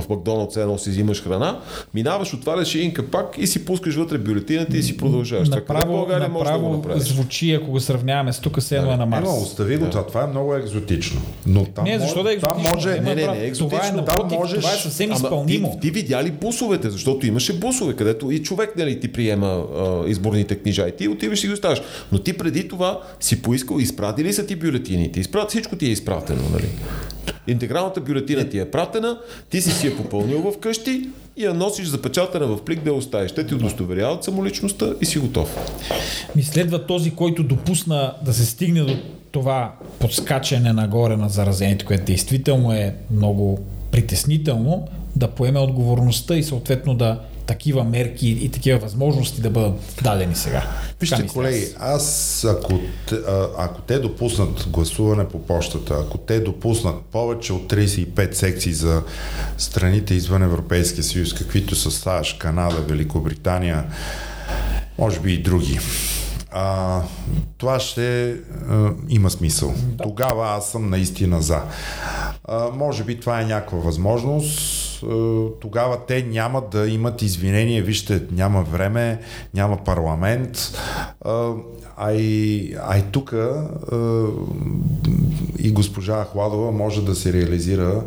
в Макдоналдс едно си взимаш храна, минаваш, отваряш един капак и си пускаш вътре бюлетината и си продължаваш. Направо, така, България може да го направиш. звучи, ако го сравняваме с тук се едно е на Марс. Ема, остави го да. това, това е много екзотично. Но там не, защо да е екзотично? Там може... Не, не, не, е екзотично. Това е, напротив, можеш... това е съвсем изпълнимо. Ти, ти, видя ли бусовете, защото имаше бусове, където и човек нали, ти приема а, изборните книжа и ти отиваш и ги оставаш. Но ти преди това си поискал, изпрати ли са ти бюлетините? Изпрат, всичко ти е изпратено, нали? Интегралната бюлетина ти е пратена, ти си си я попълнил в къщи и я носиш запечатана в плик да я оставиш. Те ти удостоверяват самоличността и си готов. Ми следва този, който допусна да се стигне до това подскачане нагоре на заразените, което действително е много притеснително, да поеме отговорността и съответно да такива мерки и такива възможности да бъдат дадени сега. Вижте, колеги, аз ако, ако те допуснат гласуване по почтата, ако те допуснат повече от 35 секции за страните извън Европейския съюз, каквито са САЩ, Канада, Великобритания, може би и други, а, това ще а, има смисъл. Да. Тогава аз съм наистина за. А, може би това е някаква възможност е, тогава те няма да имат извинение, вижте, няма време, няма парламент, е, а и, а и тук е, и госпожа Ахладова може да се реализира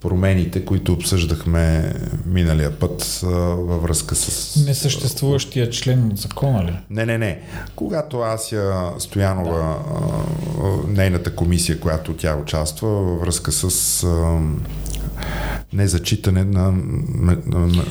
промените, които обсъждахме миналия път във връзка с... Несъществуващия член от закона ли? Не, не, не. Когато Ася Стоянова, да. нейната комисия, която тя участва във връзка с незачитане на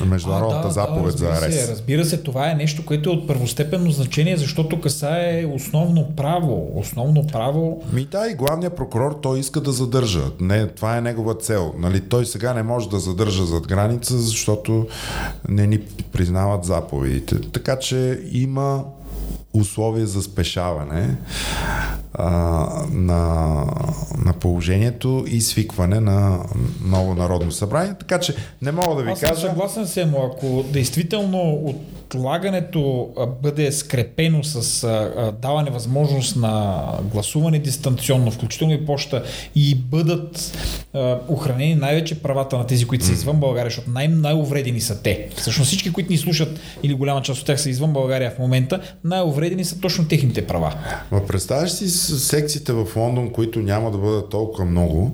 международната а, да, заповед да, за арест. Се, разбира се, това е нещо, което е от първостепенно значение, защото касае основно право. Основно право. Ми да, и главният прокурор той иска да задържа. Не, това е негова цел. Нали, той сега не може да задържа зад граница, защото не ни признават заповедите. Така че има условия за спешаване а, на, на положението и свикване на ново народно събрание. Така че не мога да ви Аз кажа. Аз съм съгласен с Емо. Ако действително от отлагането бъде скрепено с а, даване възможност на гласуване дистанционно, включително и почта, и бъдат а, охранени най-вече правата на тези, които са извън България, защото най- най-увредени са те. Всъщност всички, които ни слушат, или голяма част от тях са извън България в момента, най-увредени са точно техните права. Ма представяш си секциите в Лондон, които няма да бъдат толкова много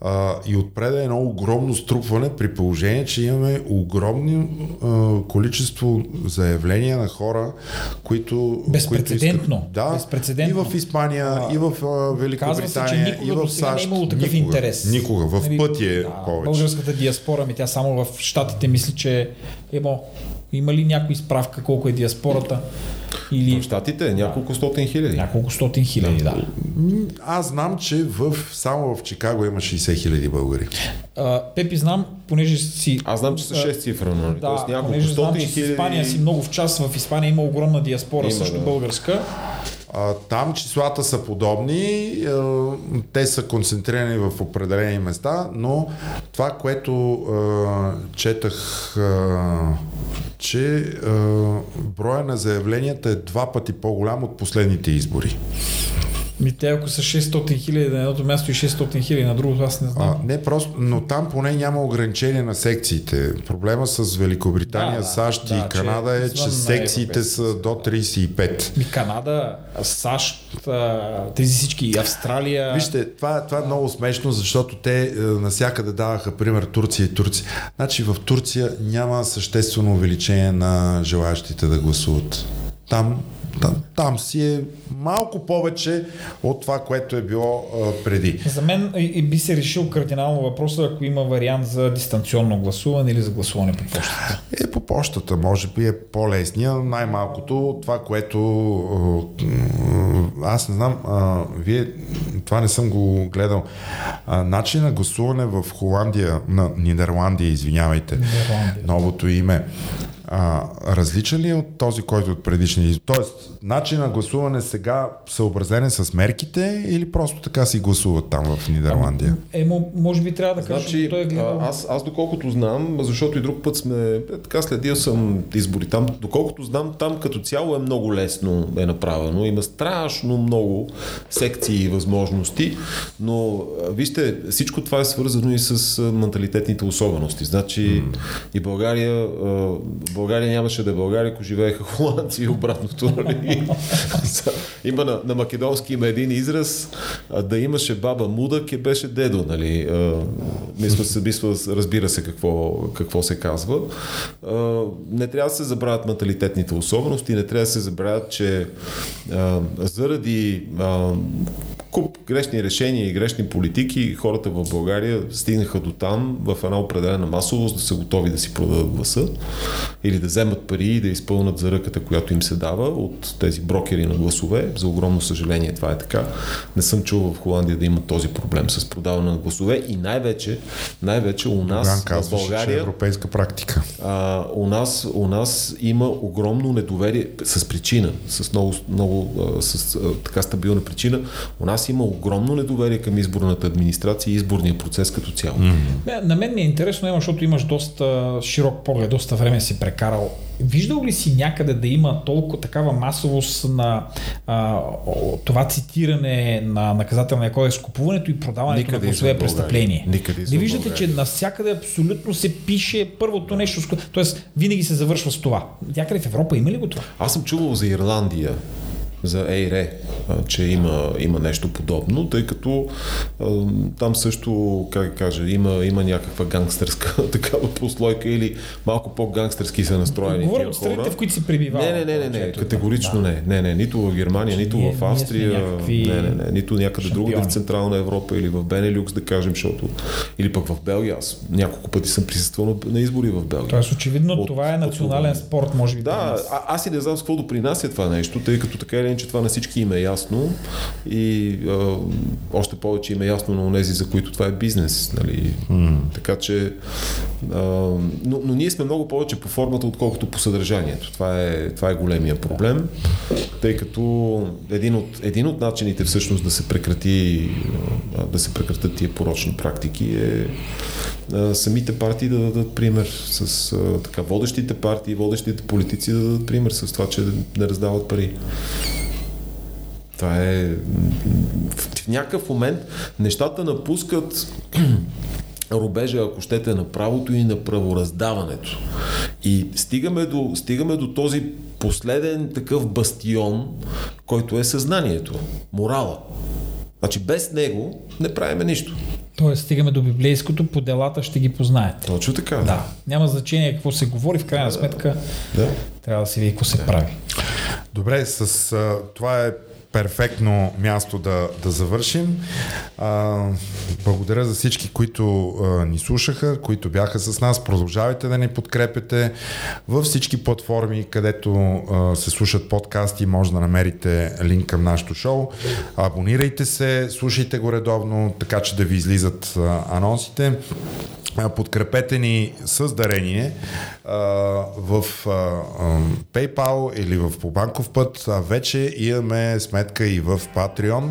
а, и отпреда е едно огромно струпване при положение, че имаме огромно а, количество заявления на хора, които... Безпредседентно. Които искат, да, Безпредседентно. и в Испания, а, и в Великобритания, и в САЩ. Не е такъв никога, интерес. Никога, в нали, пъти е да, повече. Българската диаспора, ми тя само в Штатите мисли, че емо, има ли някой справка колко е диаспората? Или... В Штатите е няколко стотин хиляди. Няколко стотин хиляди, да. Аз знам, че в, само в Чикаго има 60 хиляди българи. А, Пепи, знам, понеже си... Аз знам, че са 6 цифра? Да, Тоест, няколко понеже знам, че хиляди... Испания си много в час. В Испания има огромна диаспора, има, също да. българска. Там числата са подобни, те са концентрирани в определени места, но това, което четах, че броя на заявленията е два пъти по-голям от последните избори. Ми те ако са 600 хиляди на едното място и 600 хиляди на другото, аз не знам. А, не просто, но там поне няма ограничение на секциите. Проблема с Великобритания, да, САЩ да, и Канада че е, че секциите са до 35. Ми Канада, САЩ, тези всички, Австралия. Вижте, това, това е много смешно, защото те е, насякъде даваха пример Турция и Турция. Значи в Турция няма съществено увеличение на желаящите да гласуват. Там Там, там си е малко повече от това, което е било а, преди. За мен и би се решил кардинално въпроса, ако има вариант за дистанционно гласуване или за гласуване по почтата. Е, по почтата може би е по-лесния. Най-малкото това, което аз не знам, а, вие това не съм го гледал. А, начин на гласуване в Холандия, на Нидерландия, извинявайте, Нидерландия. новото име, а, различен ли е от този, който е от предишни? Тоест, начин на гласуване сега съобразен с мерките или просто така си гласуват там в Нидерландия? Е, може би трябва да кажа, значи, той е гледал... аз, аз доколкото знам, защото и друг път сме, е, така следил съм избори там, доколкото знам, там като цяло е много лесно е направено. Има страшно много секции и възможности, но вижте, всичко това е свързано и с менталитетните особености. Значи mm. и България, България нямаше да е България, ако живееха холандци и обратното. Нали? има на, на македонски има един израз, да имаше баба муда, ке беше дедо. Нали? мисля, се, мисля, разбира се какво, какво се казва. не трябва да се забравят менталитетните особености, не трябва да се забравят, че заради куп грешни решения и грешни политики, хората в България стигнаха до там в една определена масовост да са готови да си продадат гласа или да вземат пари и да изпълнат за ръката, която им се дава от тези брокери на гласове. За огромно съжаление това е така. Не съм чул в Холандия да има този проблем с продаване на гласове и най-вече, най-вече у нас в България... Че е европейска практика. А, у, нас, у нас има огромно недоверие с причина, с много, много с, така стабилна причина. У нас има огромно недоверие към изборната администрация и изборния процес като цяло. Mm-hmm. На мен ми е интересно, защото имаш доста широк поглед, доста време си прекарал. Виждал ли си някъде да има толкова такава масовост на а, това цитиране на наказателния кодекс, купуването и продаването Никъде на гласове престъпление? Никъде Не виждате, че навсякъде абсолютно се пише първото нещо, т.е. винаги се завършва с това. Някъде в Европа има ли го това? Аз съм чувал за Ирландия за ЕйРЕ, че има, има нещо подобно, тъй като там също, как кажа, има, има някаква гангстерска такава послойка или малко по-гангстерски са настроени Говорим тия страните, в които си прибивава. Не, не, не, не, не категорично да. не. Не, не, нито в Германия, нито ние, в Австрия, някакви... не, не, не, нито някъде другаде в Централна Европа или в Бенелюкс, да кажем, защото или пък в Белгия. Аз няколко пъти съм присъствал на, избори в Белгия. Тоест, очевидно, от, това е национален от, спорт, може би. Да, а, аз и не знам с какво допринася това нещо, тъй като така или че това на всички им е ясно и а, още повече им е ясно на тези, за които това е бизнес. Нали? Mm. Така че, а, но, но ние сме много повече по формата, отколкото по съдържанието. Това е, това е големия проблем, тъй като един от, един от начините всъщност да се прекрати да се прекратят тия порочни практики е самите партии да дадат пример с така водещите партии, водещите политици да дадат пример с това, че не раздават пари. Това е... В някакъв момент нещата напускат рубежа, ако щете, на правото и на правораздаването. И стигаме до, стигаме до този последен такъв бастион, който е съзнанието, морала. Значи без него не правиме нищо. Тоест, стигаме до библейското, по делата ще ги познаете. Точно така. Да. Няма значение какво се говори, в крайна сметка да. трябва да се види какво се да. прави. Добре, с а, това е перфектно място да, да завършим. А, благодаря за всички, които а, ни слушаха, които бяха с нас. Продължавайте да ни подкрепяте във всички платформи, където а, се слушат подкасти. Може да намерите линк към нашото шоу. Абонирайте се, слушайте го редовно, така че да ви излизат а, анонсите подкрепете ни с дарение а, в а, PayPal или в по банков път. А вече имаме сметка и в Patreon.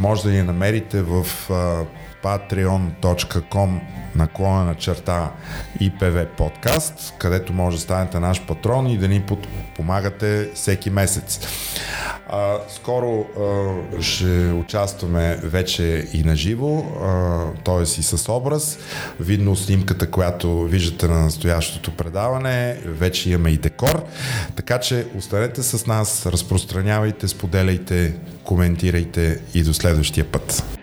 Може да ни намерите в а, patreon.com наклона на черта IPV подкаст, където може да станете наш патрон и да ни помагате всеки месец. А, скоро а, ще участваме вече и на живо, т.е. и с образ. Видно снимката, която виждате на настоящото предаване, вече имаме и декор. Така че останете с нас, разпространявайте, споделяйте, коментирайте и до следващия път.